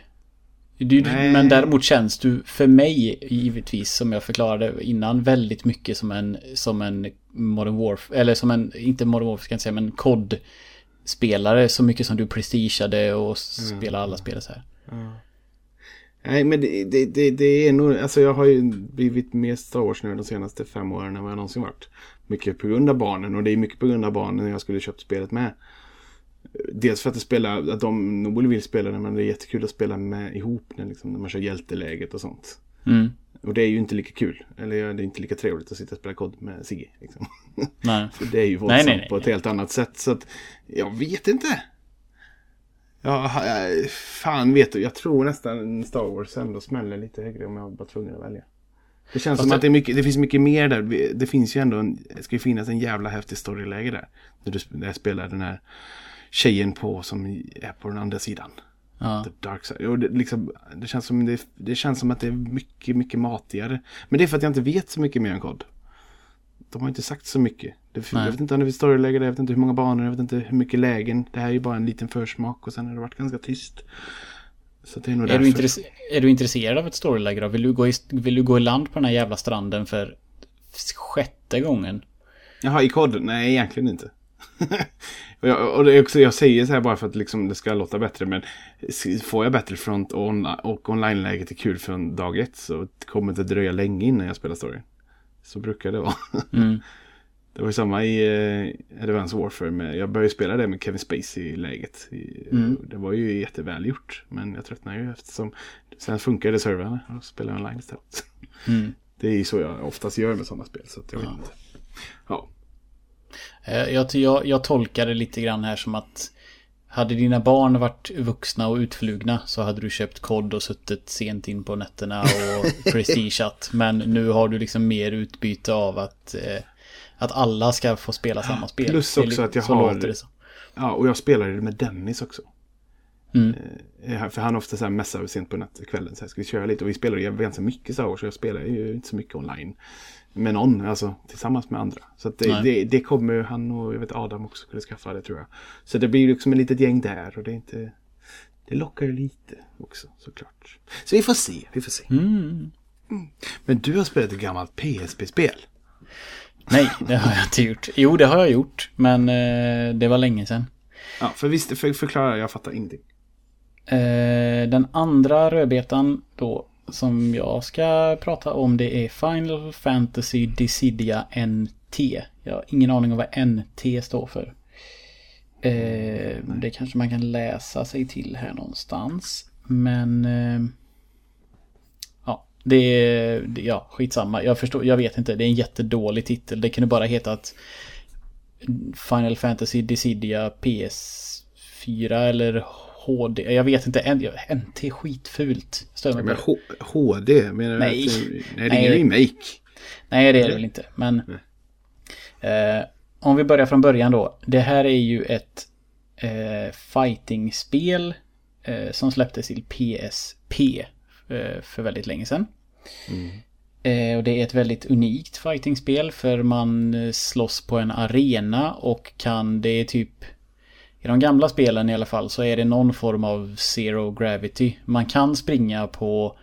Du, men däremot känns du för mig givetvis som jag förklarade innan väldigt mycket som en som en Modern Warfare eller som en inte Modern Warfare ska jag säga men COD spelare så mycket som du prestigeade och spelade alla spel så här. Nej, men det, det, det, det är nog... Alltså jag har ju blivit mer Star Wars nu de senaste fem åren än vad jag någonsin varit. Mycket på grund av barnen och det är mycket på grund av barnen jag skulle köpt spelet med. Dels för att, det spelar, att de nog vill spela det men det är jättekul att spela med ihop när, liksom, när man kör hjälteläget och sånt. Mm. Och det är ju inte lika kul. Eller det är inte lika trevligt att sitta och spela kod med Sigge. Liksom. Nej. För det är ju våldsamt nej, nej. på ett helt annat sätt. Så att jag vet inte. Ja, fan vet du. Jag tror nästan Star Wars ändå smäller lite högre om jag var tvungen att välja. Det känns Fast som att det, mycket, det finns mycket mer där. Det finns ju ändå en, det ska ju finnas en jävla häftig storyläge där. När du spelar den här tjejen på som är på den andra sidan. Ja. The dark side. Och det, liksom, det, känns som det, det känns som att det är mycket, mycket matigare. Men det är för att jag inte vet så mycket mer än kod. De har inte sagt så mycket. Det, jag vet inte om det finns storyläge, jag vet inte hur många banor, jag vet inte hur mycket lägen. Det här är ju bara en liten försmak och sen har det varit ganska tyst. Så det är nog Är du, därför. är du intresserad av ett storyläge då? Vill du, gå i, vill du gå i land på den här jävla stranden för sjätte gången? Jaha, i kod? Nej, egentligen inte. Och jag, och det är också, jag säger så här bara för att liksom det ska låta bättre. Men får jag Battlefront och, on, och online-läget är kul från dag ett så kommer det dröja länge innan jag spelar story. Så brukar det vara. Mm. Det var ju samma i eh, Advanced Warfare. Med, jag började spela det med Kevin Spacey i läget. I, Mm. Det var ju jätteväl gjort. Men jag tröttnade ju eftersom sen funkade servrarna och spelade online istället. Mm. Det är ju så jag oftast gör med sådana spel. Så jag vet inte. Ja. Eh, Jag, jag, jag tolkar det lite grann här som att hade dina barn varit vuxna och utflugna så hade du köpt kod och suttit sent in på nätterna och prestigeat. Men nu har du liksom mer utbyte av att, eh, att alla ska få spela samma spel. Plus också att jag så har-. Ja, och jag spelade det med Dennis också. Mm. Eh, För han ofta så här messar sent på nattkvällen. Så här, ska vi köra lite? Och vi spelar ju ganska mycket Star Wars. Så jag spelar ju inte så mycket online. Med någon, alltså tillsammans med andra. Så det, det, det kommer han och jag vet Adam också skulle skaffa det tror jag. Så det blir liksom ett litet gäng där. Och det är inte... Det lockar ju lite också såklart. Så vi får se, vi får se. Mm. Men du har spelat ett gammalt PSP-spel. Nej, det har jag inte gjort. Jo, det har jag gjort. Men eh, det var länge sedan. Ja, för visst, för, förklara, jag fattar ingenting. Eh, den andra rödbetan då som jag ska prata om det är Final Fantasy Dissidia NT. Jag har ingen aning om vad NT står för. Eh, det kanske man kan läsa sig till här någonstans. Men... Eh, ja, det är... Ja, skitsamma. Jag förstår, jag vet inte. Det är en jättedålig titel. Det kunde bara heta att Final Fantasy Dissidia PS4 eller HD. Jag vet inte. NT är skitfult. Stör mig Men. H- HD, menar du Nej. att det- Nej, det är ingen remake. Nej, det är det väl inte. Men... Eh, om vi börjar från början då. Det här är ju ett eh, fighting-spel eh, som släpptes till PSP eh, för väldigt länge sedan. Eh, och det är ett väldigt unikt fighting-spel för man eh, slåss på en arena och kan, det är typ i de gamla spelen i alla fall så är det någon form av zero gravity. Man kan springa på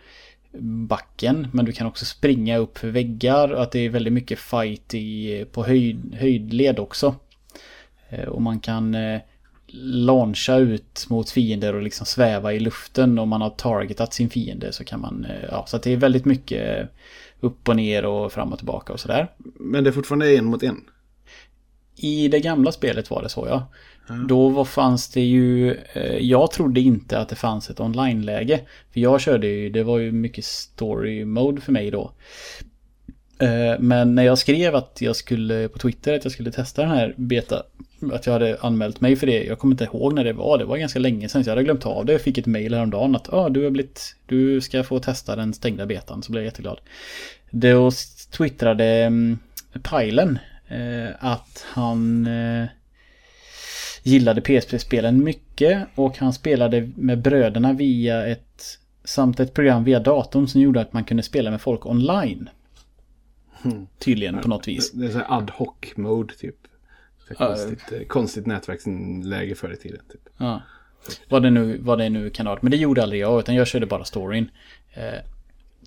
backen men du kan också springa upp för väggar och att det är väldigt mycket fight i, på höjd, höjdled också. Eh, Och man kan eh, launcha ut mot fiender och liksom sväva i luften om man har targetat sin fiende så kan man, eh, ja så det är väldigt mycket upp och ner och fram och tillbaka och sådär. Men det är fortfarande en mot en. I det gamla spelet var det så ja. Då var, fanns det ju, eh, jag trodde inte att det fanns ett online-läge. För jag körde ju, det var ju mycket story mode för mig då. Eh, men när jag skrev att jag skulle på Twitter att jag skulle testa den här beta, att jag hade anmält mig för det, jag kommer inte ihåg när det var, det var ganska länge sedan så jag hade glömt av det. Jag fick ett mail häromdagen att ah, du har blivit, du ska få testa den stängda betan, så blev jag jätteglad. Då twittrade mm, Pilen eh, att han eh, gillade PSP-spelen mycket och han spelade med bröderna via ett samt ett program via datorn som gjorde att man kunde spela med folk online. Tydligen på något vis. Det är så här ad hoc mode typ. Så konstigt, eh, konstigt nätverksläge förr i tiden. Typ. Ja. Vad det nu, vad det nu kan varit. Men det gjorde aldrig jag, utan jag körde bara storyn. Eh,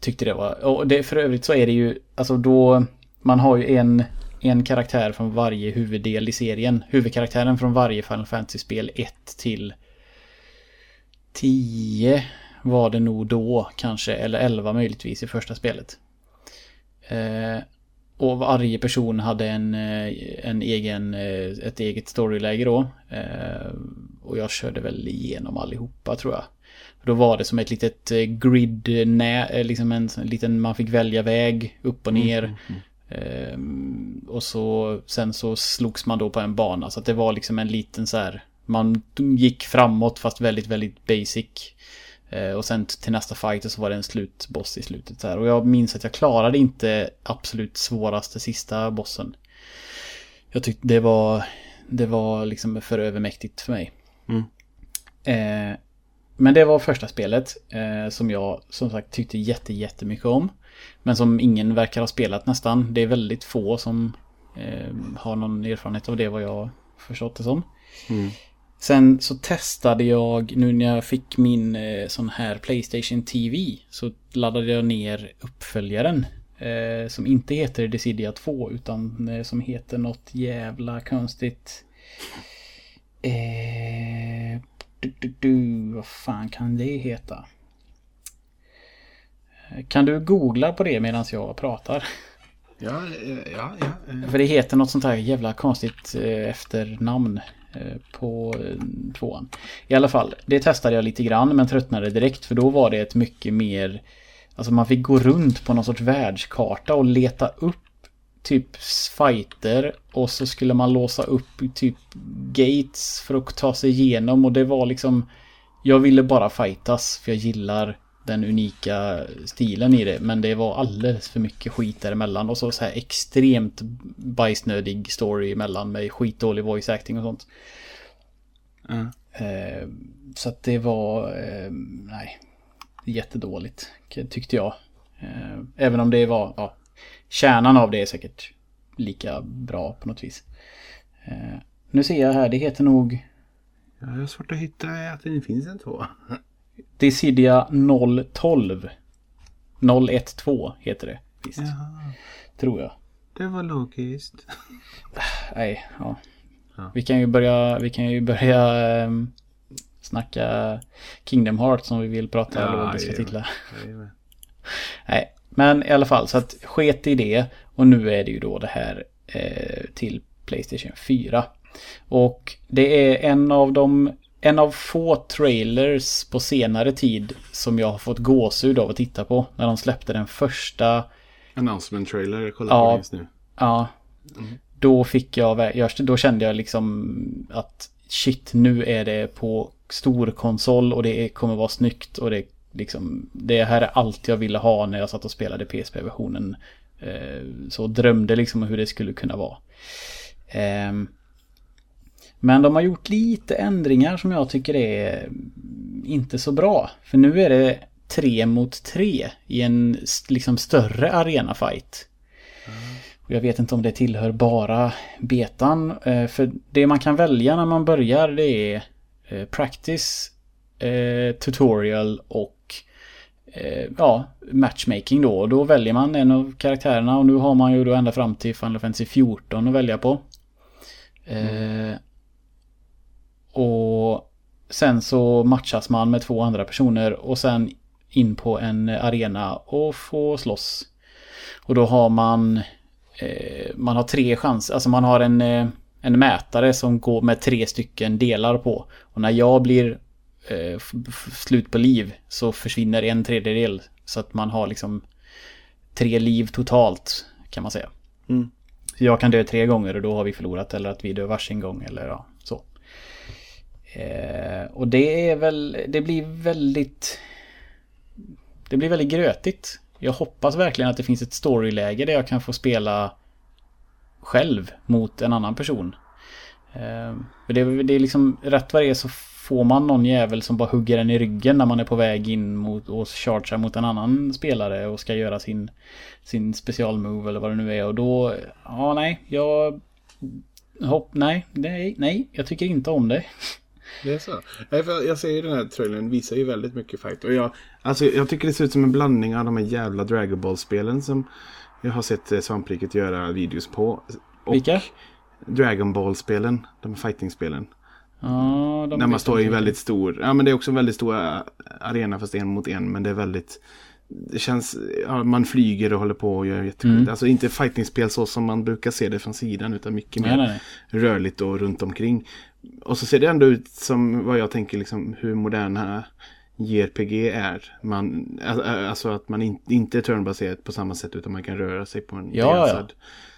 tyckte det var... Och det, för övrigt så är det ju, alltså då... Man har ju en, en karaktär från varje huvuddel i serien. Huvudkaraktären från varje Final Fantasy-spel 1 till 10 var det nog då kanske, eller 11 möjligtvis i första spelet. Eh, och varje person hade en, eh, en egen, eh, ett eget storyläge då. Eh, Och jag körde väl igenom allihopa tror jag. Då var det som ett litet eh, grid, liksom en liten, man fick välja väg upp och ner. Ehm, och så sen så slogs man då på en bana. Så att det var liksom en liten så här, man gick framåt fast väldigt, väldigt basic. Eh, och sen till nästa fight så var det en slutboss i slutet här. Och jag minns att jag klarade inte absolut svåraste sista bossen. Jag tyckte det var, det var liksom för övermäktigt för mig. Mm. Eh, men det var första spelet eh, som jag som sagt tyckte jätte, jättemycket om. Men som ingen verkar ha spelat nästan. Det är väldigt få som eh, har någon erfarenhet av det vad jag förstått det som. Mm. Sen så testade jag, nu när jag fick min eh, sån här Playstation TV, så laddade jag ner uppföljaren. Eh, som inte heter Decidia 2, utan eh, som heter något jävla konstigt. Eh, du, du, du, vad fan kan det heta? Kan du googla på det medan jag pratar? Ja, eh, ja, ja. eh. För det heter något sånt här jävla konstigt eh, efternamn på tvåan. I alla fall, det testade jag lite grann men tröttnade direkt för då var det ett mycket mer... Alltså man fick gå runt på någon sorts världskarta och leta upp typ fighter och så skulle man låsa upp typ gates för att ta sig igenom och det var liksom... Jag ville bara fightas för jag gillar den unika stilen i det. Men det var alldeles för mycket skit däremellan. Och så, så här extremt bajsnödig story emellan med skitdålig voice acting och sånt. Ja. Eh, så att det var, eh, nej, jättedåligt tyckte jag. Eh, även om det var, ja, kärnan av det är säkert lika bra på något vis. Eh, nu ser jag här, det heter nog Jag har svårt att hitta att det finns en två. Decidia 012. 012 heter det. Visst, Jaha, tror jag. det var logiskt. Nej, ja. Ja. Vi kan ju börja, vi kan ju börja um, snacka Kingdom Hearts om vi vill prata Ja, logiska titlar. Nej, men i alla fall så att sket i det och nu är det ju då det här eh, till Playstation 4. Och det är en av de en av få trailers på senare tid som jag har fått gåshud av att titta på. När de släppte den första Announcement trailer kollar Ja. på just nu. Ja. Då fick jag, jag, då kände jag liksom att shit, nu är det på stor konsol och det kommer vara snyggt och det liksom, det här är allt jag ville ha när jag satt och spelade PSP-versionen. Eh, så drömde liksom om hur det skulle kunna vara. Men de har gjort lite ändringar som jag tycker är inte så bra. För nu är det tre mot tre i en liksom större arena-fight. Och jag vet inte om det tillhör bara betan. Eh, för det man kan välja när man börjar det är eh, practice, eh, tutorial och ja, matchmaking då. Och då väljer man en av karaktärerna och nu har man ju då ända fram till Final Fantasy 14 att välja på. Mm och sen så matchas man med två andra personer och sen in på en arena och få slåss. Och då har man eh, man har tre chanser, alltså man har en, eh, en mätare som går med tre stycken delar på. Och när jag blir eh, slut på liv så försvinner en tredjedel. Så att man har liksom tre liv totalt kan man säga. Mm. Jag kan dö tre gånger och då har vi förlorat eller att vi dör varsin gång eller ja. Eh, och det är väl, det blir väldigt... Det blir väldigt grötigt. Jag hoppas verkligen att det finns ett storyläge där jag kan få spela själv mot en annan person. Eh, för det, det är liksom, rätt vad det är så får man någon jävel som bara hugger en i ryggen när man är på väg in mot och chargear mot en annan spelare och ska göra sin, sin specialmove eller vad det nu är. Och då, ja nej, jag... Hopp, nej, nej, nej, jag tycker inte om det. Det är så. Jag ser ju den här trailern visar ju väldigt mycket fight. Och jag, alltså, jag tycker det ser ut som en blandning av de här jävla Dragon Ball-spelen som jag har sett eh, Svampriket göra videos på. Och Vilka? Dragon Ball-spelen. De här fighting-spelen. De När man står i en väldigt stor, ja men det är också en väldigt stor äh, arena fast en mot en. Men det är väldigt, det känns, ja, man flyger och håller på och gör jättekul. Mm. Alltså inte fightingspel så som man brukar se det från sidan utan mycket mer nej, nej. rörligt och runt omkring. Och så ser det ändå ut som vad jag tänker liksom hur moderna JRPG är. Man, alltså att man in, inte är turnbaserat på samma sätt utan man kan röra sig på en Ja, begränsad.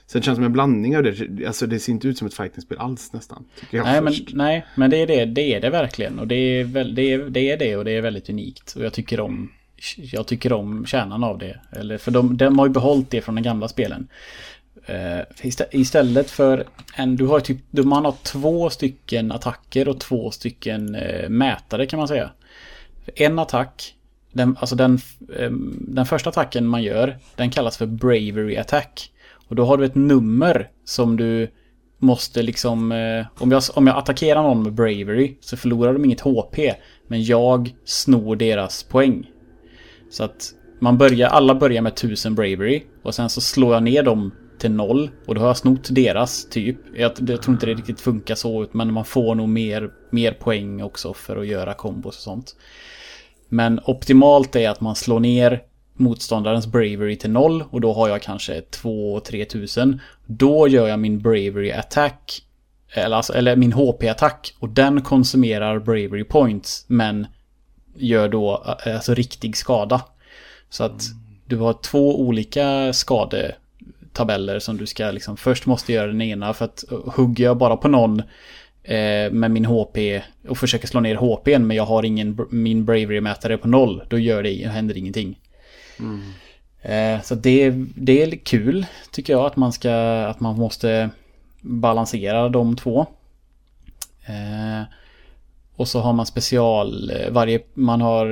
Så det känns som en blandning av det. Alltså det ser inte ut som ett fightingspel alls nästan. Nej men, nej, men det är det, det är det verkligen. Och det är, väl, det, är, det är det och det är väldigt unikt. Och jag tycker om, jag tycker om kärnan av det. Eller, för de, de har ju behållit det från de gamla spelen. Eh, istället för en, du har typ, man har två stycken attacker och två stycken eh, mätare kan man säga. En attack, den, alltså den, ehm, den första attacken man gör, den kallas för Bravery Attack. Och då har du ett nummer som du måste liksom... Eh, om, jag, om jag attackerar någon med Bravery så förlorar de inget HP. Men jag snor deras poäng. Så att man börjar, alla börjar med 1000 Bravery. Och sen så slår jag ner dem till noll. Och då har jag snott deras typ. Jag, jag tror inte det riktigt funkar så. Men man får nog mer, mer poäng också för att göra kombos och sånt. Men optimalt är att man slår ner motståndarens bravery till noll och då har jag kanske 2-3 tusen. Då gör jag min bravery attack. Eller, alltså, eller min HP-attack. Och den konsumerar bravery points. Men gör då eh, alltså riktig skada. Så att du har två olika skadetabeller som du ska liksom först måste göra den ena för att eh, hugger jag bara på någon eh, med min HP och försöker slå ner HPn men jag har ingen min bravery-mätare på noll. Då gör det, händer ingenting. Eh, så det, det är kul tycker jag att man ska att man måste balansera de två. Eh, och så har man special, varje, man har,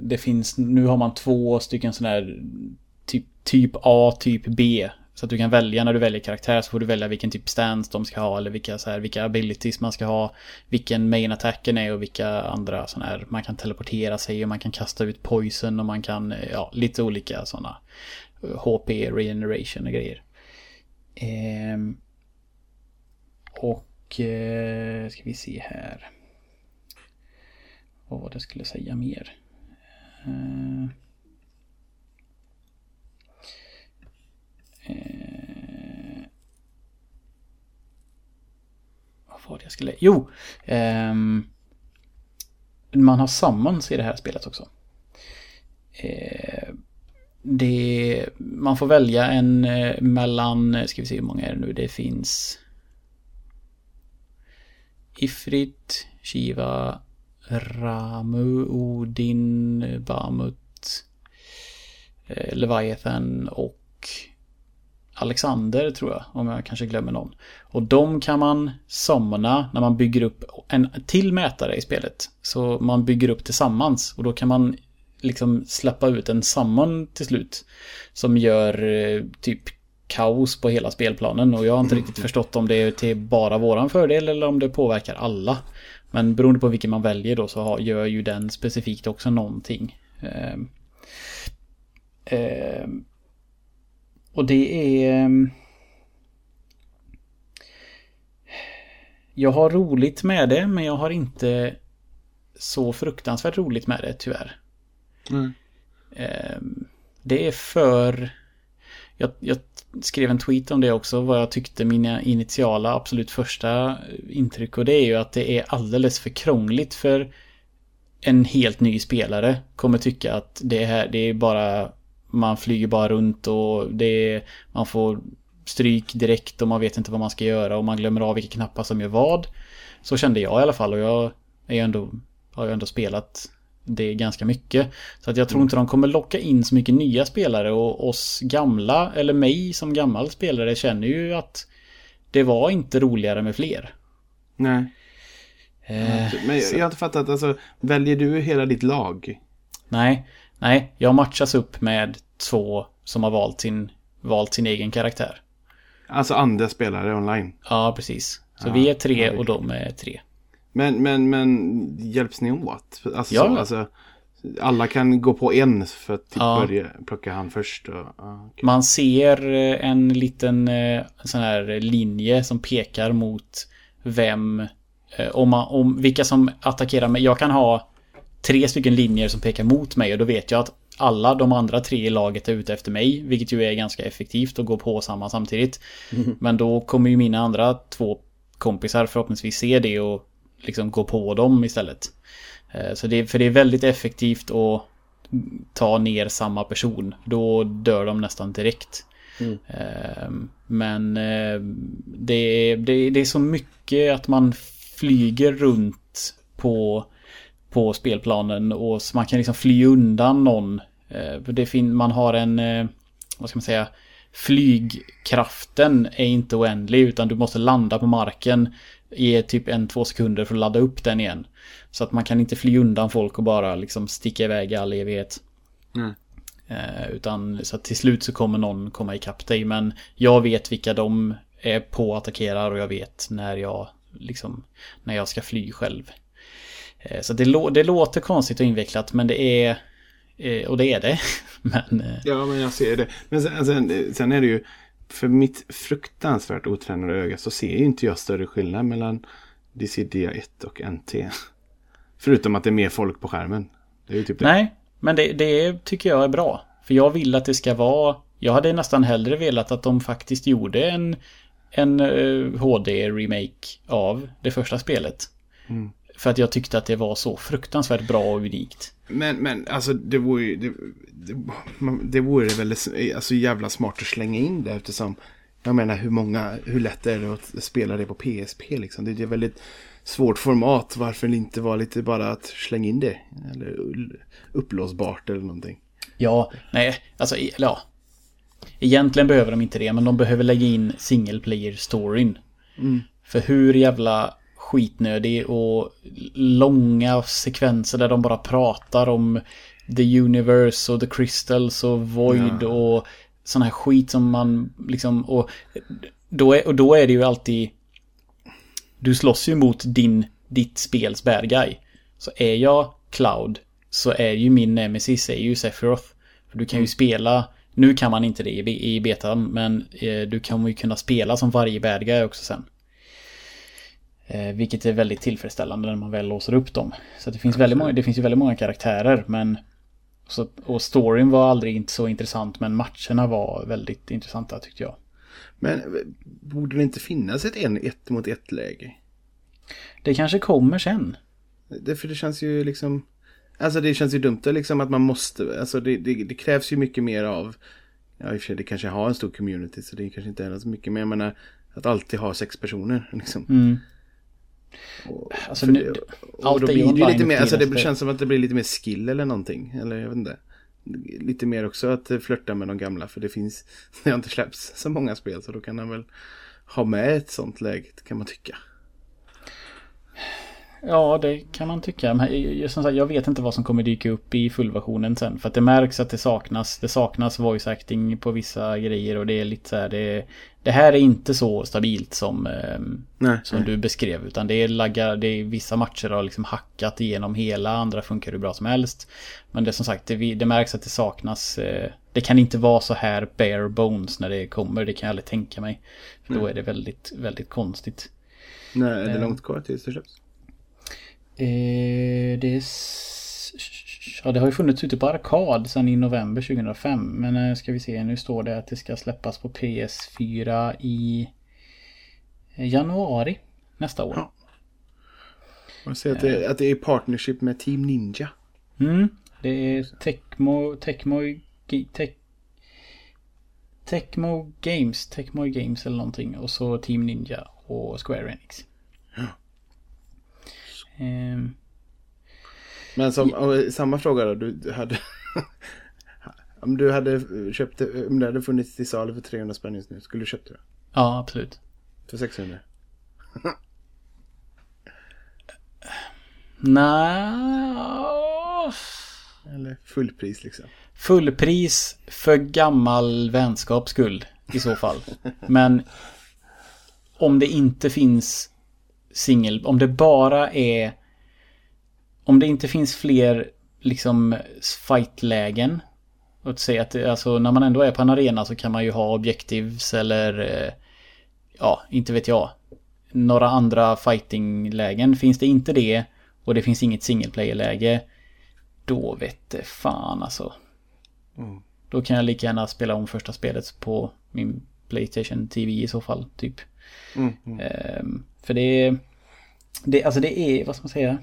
det finns, nu har man två stycken sådana här typ, typ A, typ B. Så att du kan välja när du väljer karaktär så får du välja vilken typ stance de ska ha eller vilka, så här, vilka abilities man ska ha. Vilken main attacken är och vilka andra sådana här, man kan teleportera sig och man kan kasta ut poison och man kan, ja, lite olika sådana HP, eh, regeneration och grejer. Ehm, och, eh, ska vi se här. Vad var det jag skulle säga mer? Eh, vad jag skulle... Jo! ehm, man har summons i det här spelet också. Eh, det, man får välja en eh, mellan, eh, ska vi se hur många är det nu, det finns Ifrit, Shiva, Ramu, Odin, Bamut, eh, Leviathan och Alexander tror jag, om jag kanske glömmer någon. Och de kan man summona när man bygger upp en till mätare i spelet. Så man bygger upp tillsammans och då kan man liksom släppa ut en summon till slut. Som gör eh, typ kaos på hela spelplanen och jag har inte riktigt förstått om det är till bara våran fördel eller om det påverkar alla. Men beroende på vilken man väljer då så gör ju den specifikt också någonting. Ehm, ehm, och det är... ehm, Jag har roligt med det men jag har inte så fruktansvärt roligt med det tyvärr. Mm. Ehm, Det är för... Jag, jag skrev en tweet om det också, vad jag tyckte mina initiala, absolut första intryck. Och det är ju att det är alldeles för krångligt för en helt ny spelare. Kommer tycka att det här, det är bara... man flyger bara runt och det är, man får stryk direkt och man vet inte vad man ska göra och man glömmer av vilka knappar som gör vad. Så kände jag i alla fall och jag är ändå, har ju ändå spelat det ganska mycket. Så att jag tror inte de kommer locka in så mycket nya spelare och oss gamla, eller mig som gammal spelare känner ju att det var inte roligare med fler. Nej. Eh, Men jag, jag har inte fattat, alltså väljer du hela ditt lag? nej, nej, jag matchas upp med två som har valt sin, valt sin egen karaktär. Alltså andra spelare online? Ja, precis. Så Ja, vi är tre och de är tre. Men, men, men hjälps ni åt? Alltså, Ja. så, alltså, alla kan gå på en för att typ Ja. börja plocka han först. Och, okej. Man ser eh, en liten eh, sån här linje som pekar mot vem, eh, om, man, om vilka som attackerar mig. Jag kan ha tre stycken linjer som pekar mot mig och då vet jag att alla de andra tre i laget är ute efter mig, vilket ju är ganska effektivt att gå på samma samtidigt. Men då kommer ju mina andra två kompisar förhoppningsvis se det och liksom gå på dem istället. Eh, Så det, för det är väldigt effektivt att ta ner samma person. Då dör de nästan direkt. Eh, Men eh, det det, det är så mycket att man flyger runt på, på spelplanen och så man kan liksom fly undan någon. Eh, Det fin- man har en, eh, vad ska man säga, flygkraften är inte oändlig utan du måste landa på marken i typ en, två sekunder för att ladda upp den igen. Så att man kan inte fly undan folk och bara liksom sticka iväg i all evighet. Nej. Eh, utan så att till slut så kommer någon komma ikapp dig. Men jag vet vilka de är på och attackerar och jag vet när jag liksom när jag ska fly själv. Eh, så det, lå- det låter konstigt och invecklat men det är eh, och det är det. men eh, Ja, men jag ser det. Men sen, sen, sen är det ju, för mitt fruktansvärt otränade öga så ser ju inte jag större skillnad mellan Dissidia 1 och NT. Förutom att det är mer folk på skärmen. Typ. Nej, men det, det tycker jag är bra. För jag vill att det ska vara... Jag hade nästan hellre velat att de faktiskt gjorde en, en eh, HD-remake av det första spelet. Mm. För att jag tyckte att det var så fruktansvärt bra och unikt. Men, men alltså det vore ju, det, det, det vore väl alltså, jävla smart att slänga in det eftersom jag menar hur många, hur lätt är det att spela det på PSP liksom. Det är ett väldigt svårt format. Varför inte vara lite bara att slänga in det? Eller upplåsbart eller någonting. Ja, nej, alltså, ja. Egentligen behöver de inte det, men de behöver lägga in single player-storyn. För hur jävla skitnödig och långa sekvenser där de bara pratar om the universe och the crystals och void och sån här skit som man liksom och då är, och då är det ju alltid du slåss ju mot din, ditt spels bad guy. Så är jag Cloud så är ju min nemesis är ju Sephiroth. För du kan ju spela, nu kan man inte det i betan, men eh, du kommer ju kunna spela som varje bad guy också sen. Eh, vilket är väldigt tillfredsställande när man väl låser upp dem. Så det finns, väldigt många, det finns ju väldigt många karaktärer, men så, och storyn var aldrig inte så intressant, men matcherna var väldigt intressanta tyckte jag. Men eh, borde det inte finnas ett en ett mot ett läge? Det kanske kommer sen. Det, för det känns ju liksom... Alltså det känns ju dumt liksom att man måste... Alltså det, det, det krävs ju mycket mer av... Ja i och för sig det kanske har en stor community så det kanske inte är så mycket. Men jag menar att alltid ha sex personer liksom. Mm. Och, Alltså, för nu- det, och då blir det lite mer... för Alltså det känns som att det blir lite mer skill eller någonting. Eller jag vet inte. Lite mer också att flörta med de gamla. För det finns... Det har inte släppts så många spel så då kan han väl ha med ett sånt läge kan man tycka. Ja, det kan man tycka. Men jag- som sagt, jag vet inte vad som kommer dyka upp i fullversionen sen. För att det märks att det saknas. Det saknas voice acting på vissa grejer och det är lite så här. Det, det här är inte så stabilt som, ehm, Nej. som du beskrev. Utan det är laggar, det är vissa matcher har liksom hackat igenom hela. Andra funkar hur bra som helst. Men det är som sagt, det, det märks att det saknas. Eh, det kan inte vara så här bare bones när det kommer. Det kan jag aldrig tänka mig. För då är det väldigt, väldigt konstigt. Nej, är det Eh. långt kvar tills det släpps? Eh, det, är ja, det har ju funnits ute på arkad sedan i november 2005. Men eh, ska vi se, nu står det att det ska släppas på PS4 i januari nästa år. Ja. Man ser att det, att det är partnership med Team Ninja. Mm, det är Tecmo, Tecmo, Tec, Tecmo Games, Tecmo Games eller någonting. Och så Team Ninja och Square Enix. Ehm, Men som, och samma fråga då. Du hade... om du hade köpt det, om det hade funnits till salu för 300 spänn just nu. Skulle du köpt det? ja, absolut. För 600? Nej. Eller fullpris liksom? Fullpris för gammal vänskaps skull i så fall. Men om det inte finns singel, om det bara är om det inte finns fler liksom fightlägen Låt säga att alltså, när man ändå är på en arena så kan man ju ha objectives eller eh, ja, inte vet jag. Några andra fightinglägen. Finns det inte det och det finns inget single player-läge då vet det fan alltså. Då kan jag lika gärna spela om första spelet på min Playstation TV i så fall, typ. Mm, mm. Ehm, för det är... Det, alltså det är, vad ska man säga?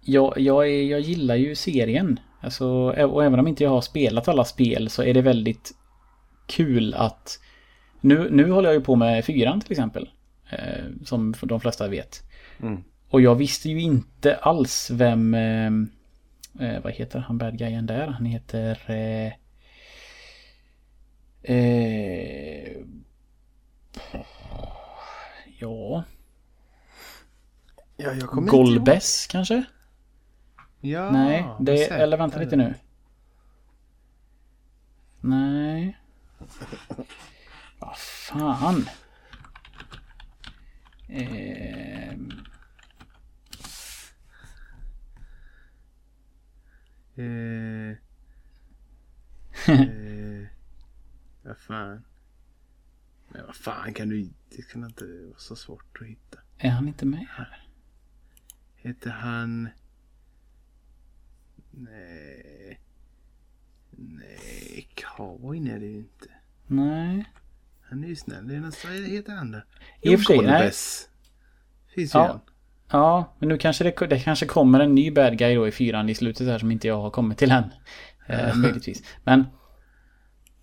Jag, jag, är, jag gillar ju serien. Alltså, och även om inte jag har spelat alla spel så är det väldigt kul att... Nu, nu håller jag ju på med fyran till exempel. Eh, som de flesta vet. Mm. Och jag visste ju inte alls vem... Eh, eh, vad heter han bad guyen där? Han heter... Eh, eh, ja, Ja, jag kommer inte. Golbes kanske? Ja, Nej, det, säkert. eller vänta lite nu. Nej. Vad fan. Ehm, Eh, eh, vad fan. Men vad fan kan du... Det kan inte vara så svårt att hitta. är han inte med här? Heter han... Nej. Nej, cowboyn är det ju inte. Nej. Han är ju snäll. Det är nästan, vad heter han då? I och för sig. Finns ju Ja. han. Ja, men nu kanske det, det kanske kommer en ny bad guy då i fyran i slutet här som inte jag har kommit till än. Eh, möjligtvis. Men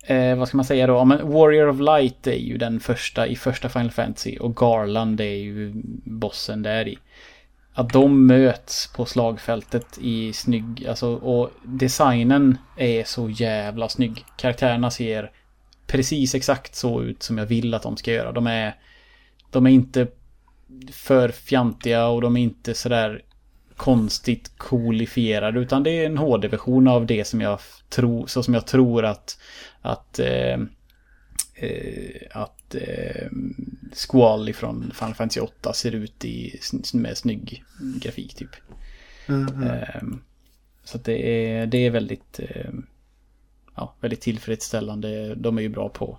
eh, vad ska man säga då? Ja, men Warrior of Light är ju den första i första Final Fantasy och Garland är ju bossen där i. Att de möts på slagfältet i snygg, alltså och designen är så jävla snygg. Karaktärerna ser precis exakt så ut som jag vill att de ska göra. De är, de är inte för fjantiga och de är inte sådär konstigt coolifierade utan det är en HD-version av det som jag tror, så som jag tror att att eh, eh, att eh, Squall från Final Fantasy 8 ser ut i, med snygg grafik typ. Mm, Ehm, Så det är, det är väldigt, ehm, ja, väldigt tillfredsställande. De är ju bra på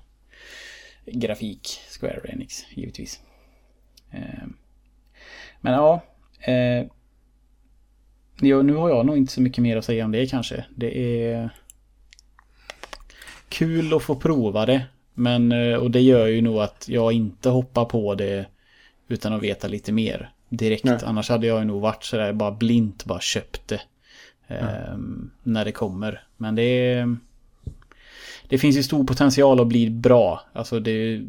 grafik, Square Enix, givetvis. Ehm, Men ja, eh, ja, nu har jag nog inte så mycket mer att säga om det kanske. Det är kul att få prova det. Men, eh, och det gör ju nog att jag inte hoppar på det utan att veta lite mer direkt. Nej. Annars hade jag ju nog varit sådär bara blint bara köpt det. ehm, När det kommer. Men det är... Det finns ju stor potential att bli bra. Alltså det,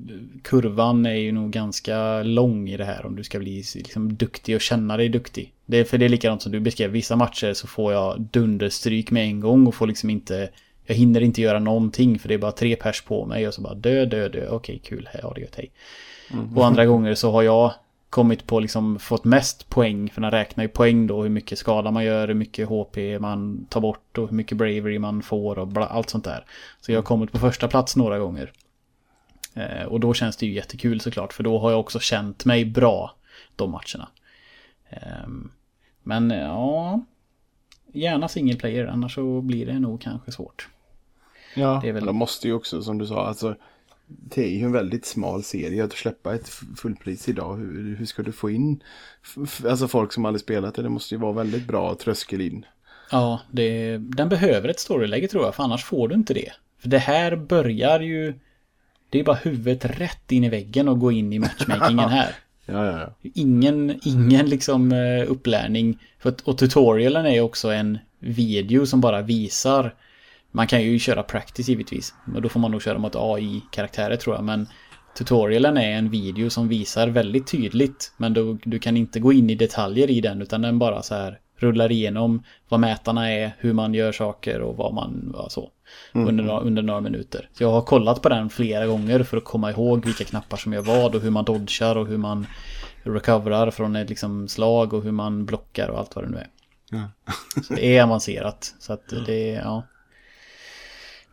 kurvan är ju nog ganska lång i det här om du ska bli liksom duktig och känna dig duktig. Det för det är likadant som du beskrev. Vissa matcher så får jag dunderstryk med en gång och får liksom inte... Jag hinner inte göra någonting för det är bara tre pers på mig och så bara dö, dö, dö. Okej, kul. Här har det gött, hej. Och andra gånger så har jag kommit på liksom fått mest poäng. För den räknar ju poäng då hur mycket skada man gör, hur mycket HP man tar bort och hur mycket bravery man får och bla, allt sånt där. Så jag har kommit på första plats några gånger. Eh, och då känns det ju jättekul såklart för då har jag också känt mig bra de matcherna. Ehm, men eh, ja, gärna single player annars så blir det nog kanske svårt. Ja, Det är väl- men de måste ju också som du sa, alltså det är ju en väldigt smal serie att släppa ett fullpris idag. Hur, hur ska du få in alltså folk som aldrig spelat det? Det måste ju vara väldigt bra tröskel in. Ja, det, den behöver ett storyläge tror jag, för annars får du inte det. För det här börjar ju... Det är bara huvudet rätt in i väggen och gå in i matchmakingen här. Ja, ja, ja. Ingen, ingen liksom eh, upplärning. För, att- och tutorialen är ju också en video som bara visar Man kan ju köra practice givetvis. Men då får man nog köra mot AI-karaktärer tror jag. Men tutorialen är en video som visar väldigt tydligt. Men du, du kan inte gå in i detaljer i den utan den bara så här rullar igenom vad mätarna är, hur man gör saker och vad man, ja, så. Mm. Under, under några minuter. Så jag har kollat på den flera gånger för att komma ihåg vilka knappar som gör vad och hur man dodgar och hur man recoverar från ett liksom slag och hur man blockar och allt vad det nu är. Ja. så det är avancerat. Så att det, ja.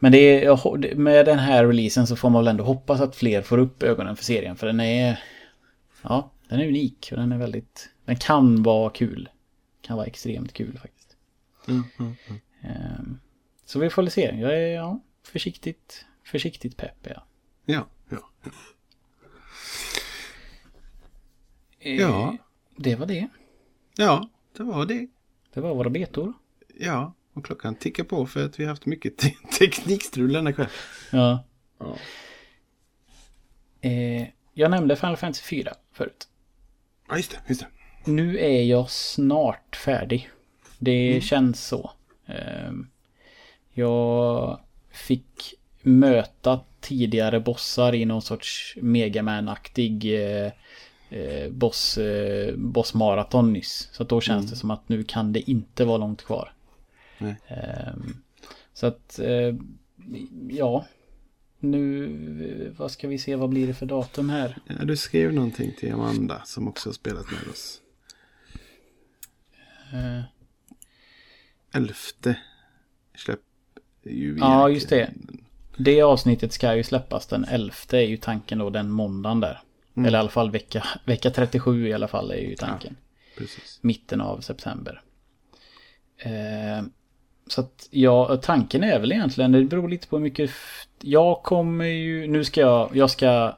Men det är, med den här releasen så får man väl ändå hoppas att fler får upp ögonen för serien. För den är, ja, den är unik och den är väldigt, den kan vara kul. Kan vara extremt kul faktiskt. Mm, mm, mm. Ehm, så vi får väl se. Jag är, ja, försiktigt, försiktigt pepp ja. Ja, ja. Eh, ja. Det var det. Ja, det var det. Det var våra betor. Ja, och klockan tickar på för att vi har haft mycket te teknikstrul denna kväll. Ja. ja. Eh, jag nämnde Final Fantasy 4 förut. Ja, just det. Just det. Nu är jag snart färdig. Det mm. känns så. Eh, jag fick möta tidigare bossar i någon sorts Megaman-aktig eh, eh, boss, eh, bossmaraton nyss. Så då känns mm. det som att nu kan det inte vara långt kvar. Eh, så att, eh, ja. Nu, vad ska vi se, vad blir det för datum här? Ja, du skrev någonting till Amanda som också har spelat med oss. Eh. Elfte släpp ju Ja, just det. Det avsnittet ska ju släppas den elfte är ju tanken då den måndagen där. Mm. Eller i alla fall vecka, vecka 37 i alla fall är ju tanken. Ja, Mitten av september. Eh, så att ja, tanken är väl egentligen, det beror lite på hur mycket... Jag kommer ju, nu ska jag, jag ska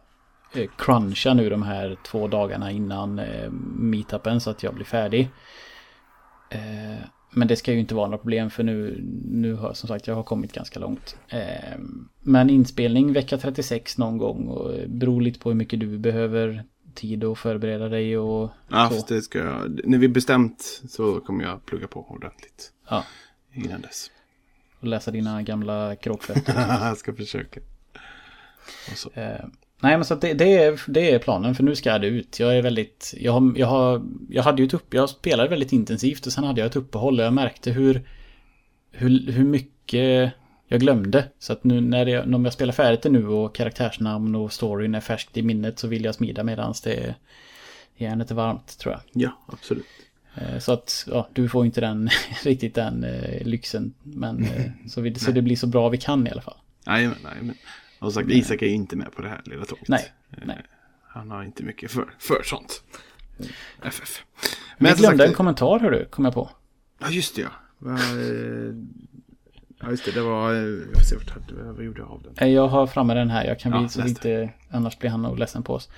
eh, cruncha nu de här två dagarna innan eh, meetupen så att jag blir färdig. Eh, men det ska ju inte vara några problem för nu, nu har som sagt jag har kommit ganska långt. Men inspelning vecka 36 någon gång och beror lite på hur mycket du behöver tid att förbereda dig och Ja, så. det ska jag. När vi bestämt så kommer jag plugga på ordentligt. Ja. Innan dess. Och läsa dina gamla kråkfötter. jag ska försöka. Eh, Nej men så det, det, är, det är planen för nu ska det ut. Jag är väldigt, jag, har, jag, har, jag hade ju ett upp, jag spelade väldigt intensivt och sen hade jag ett uppehåll och jag märkte hur, hur, hur mycket jag glömde. Så att nu när jag, när jag spelar färdigt det nu och karaktärsnamn och storyn är färskt i minnet så vill jag smida medan det järnet är varmt tror jag. Ja, absolut. Eh, så att ja, du får inte den riktigt den eh, lyxen. Men eh, så, vi, så det blir så bra vi kan i alla fall. Nej, nej, men och sagt, Isak är inte med på det här lilla tåget. Nej, nej. Han har inte mycket för, för sånt. FF. Men jag glömde sagt, en kommentar hör du, kom jag på. Ja, just det ja. Ja, just det. Det var... Jag se, vad, vad gjorde jag av den? Jag har framme den här. Jag kan ja, bli så inte... Annars blir han nog ledsen på oss.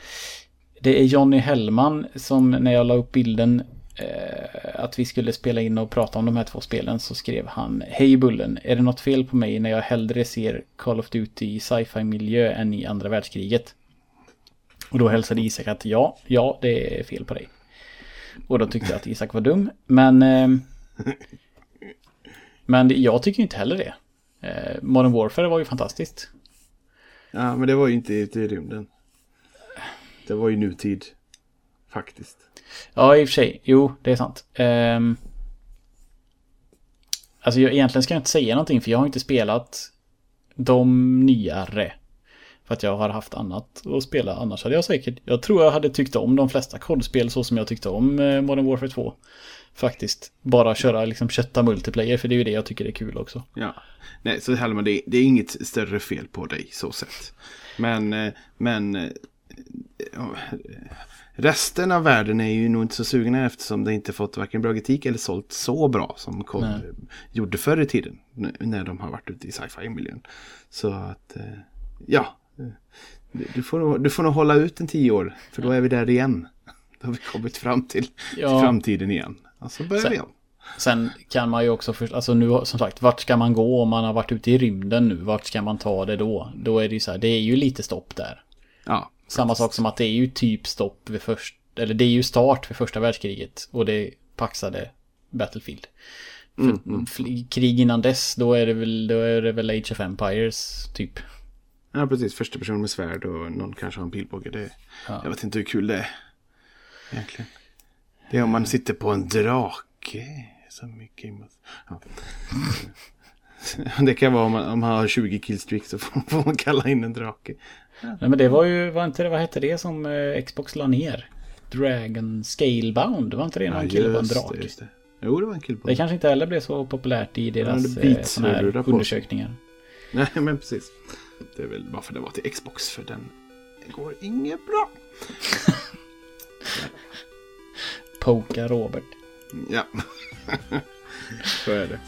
Det är Johnny Hellman som när jag la upp bilden eh, Eh, att vi skulle spela in och prata om de här två spelen så skrev han Hej Bullen, är det något fel på mig när jag hellre ser Call of Duty i sci-fi miljö än i andra världskriget? Och då hälsade Isak att ja, ja det är fel på dig. Och då tyckte jag att Isak var dum, men eh, Men jag tycker inte heller det. Eh, Modern Warfare var ju fantastiskt. Ja, men det var ju inte ute i rymden. Det var ju nutid. Faktiskt. Ja, i och för sig. Jo, det är sant. Um, alltså jag, egentligen ska jag inte säga någonting för jag har inte spelat de nyare. För att jag har haft annat att spela. Annars hade jag säkert... Jag tror jag hade tyckt om de flesta kodspel så som jag tyckte om eh, Modern Warfare 2. Faktiskt. Bara köra liksom kötta multiplayer för det är ju det jag tycker är kul också. Ja. Nej, så Helmer, det, det är inget större fel på dig så sett. Men, eh, men eh, Resten av världen är ju nog inte så sugna eftersom det inte fått varken bra kritik eller sålt så bra som COD gjorde förr i tiden. När de har varit ute i sci-fi-miljön. Så att, eh, ja. Du får, du får nog hålla ut en tio år. För då är vi där igen. Då har vi kommit fram till, ja. till framtiden igen. Och så börjar sen, vi om. Sen kan man ju också, för, alltså nu som sagt, vart ska man gå om man har varit ute i rymden nu? Vart ska man ta det då? Då är det ju så här, det är ju lite stopp där. Ja. Samma sak som att det är ju typ stopp vid först, eller det är ju start för första världskriget och det paxade Battlefield. Mm, fl- Krig innan dess, då är det väl, då är det väl Age of Empires, typ. Ja, precis. Första person med svärd och någon kanske har en pilbåge. Det, Ja. Jag vet inte hur kul det är. Egentligen. Det är om man sitter på en drake. Game of... Ja. Det kan vara om man, om man har 20 killstreak så får man kalla in en drake. Nej men det var ju, var inte det, vad hette det som eh, Xbox la ner? Dragon Scalebound, var inte det någon kille på en drake? just det. Jo, det var en kill på Det kanske inte heller blev så populärt i deras det eh, såna här undersökningar. Nej, men precis. Det är väl varför det var till Xbox. För den går inget bra. Poka Robert. Ja. så är det.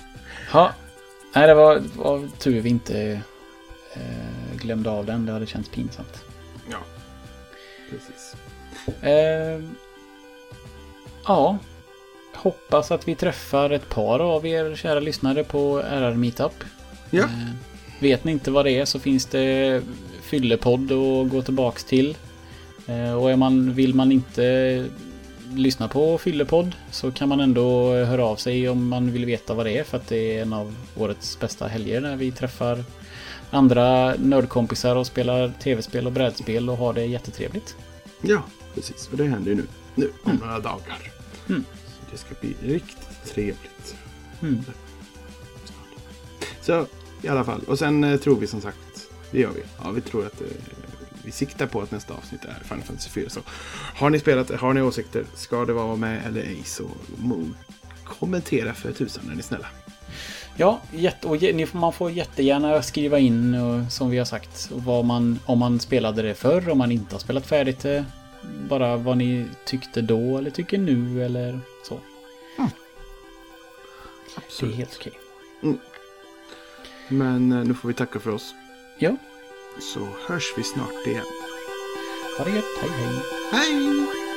Ja, nej det var, var tur vi inte eh, glömde av den. Det hade känts pinsamt. Ja. Precis. Eh, ja, hoppas att vi träffar ett par av er kära lyssnare på RR Meetup. Ja. Eh, vet ni inte vad det är så finns det fyllepodd att gå tillbaks till. Eh, och är man, vill man inte lyssna på fyllepodd så kan man ändå höra av sig om man vill veta vad det är för att det är en av årets bästa helger när vi träffar andra nördkompisar och spelar tv-spel och brädspel och har det jättetrevligt. Ja, precis. Och det händer ju nu. Nu om några dagar. Mm. Så det ska bli riktigt trevligt. Mm. Så i alla fall. Och sen eh, tror vi som sagt. Det gör vi. Ja, vi tror att eh, vi siktar på att nästa avsnitt är Final Fantasy 4. Så har ni spelat, har ni åsikter, ska det vara med eller ej så kommentera för tusan är ni snälla. Ja, jätte, och ge- ni får- man får jättegärna skriva in och, som vi har sagt vad man, om man spelade det förr, om man inte har spelat färdigt det. Bara vad ni tyckte då eller tycker nu eller så. Det är Absolut. helt okej. Men eh, nu får vi tacka för oss. Ja, Så hörs vi snart igen. ha det gött. Hej hej. Hej!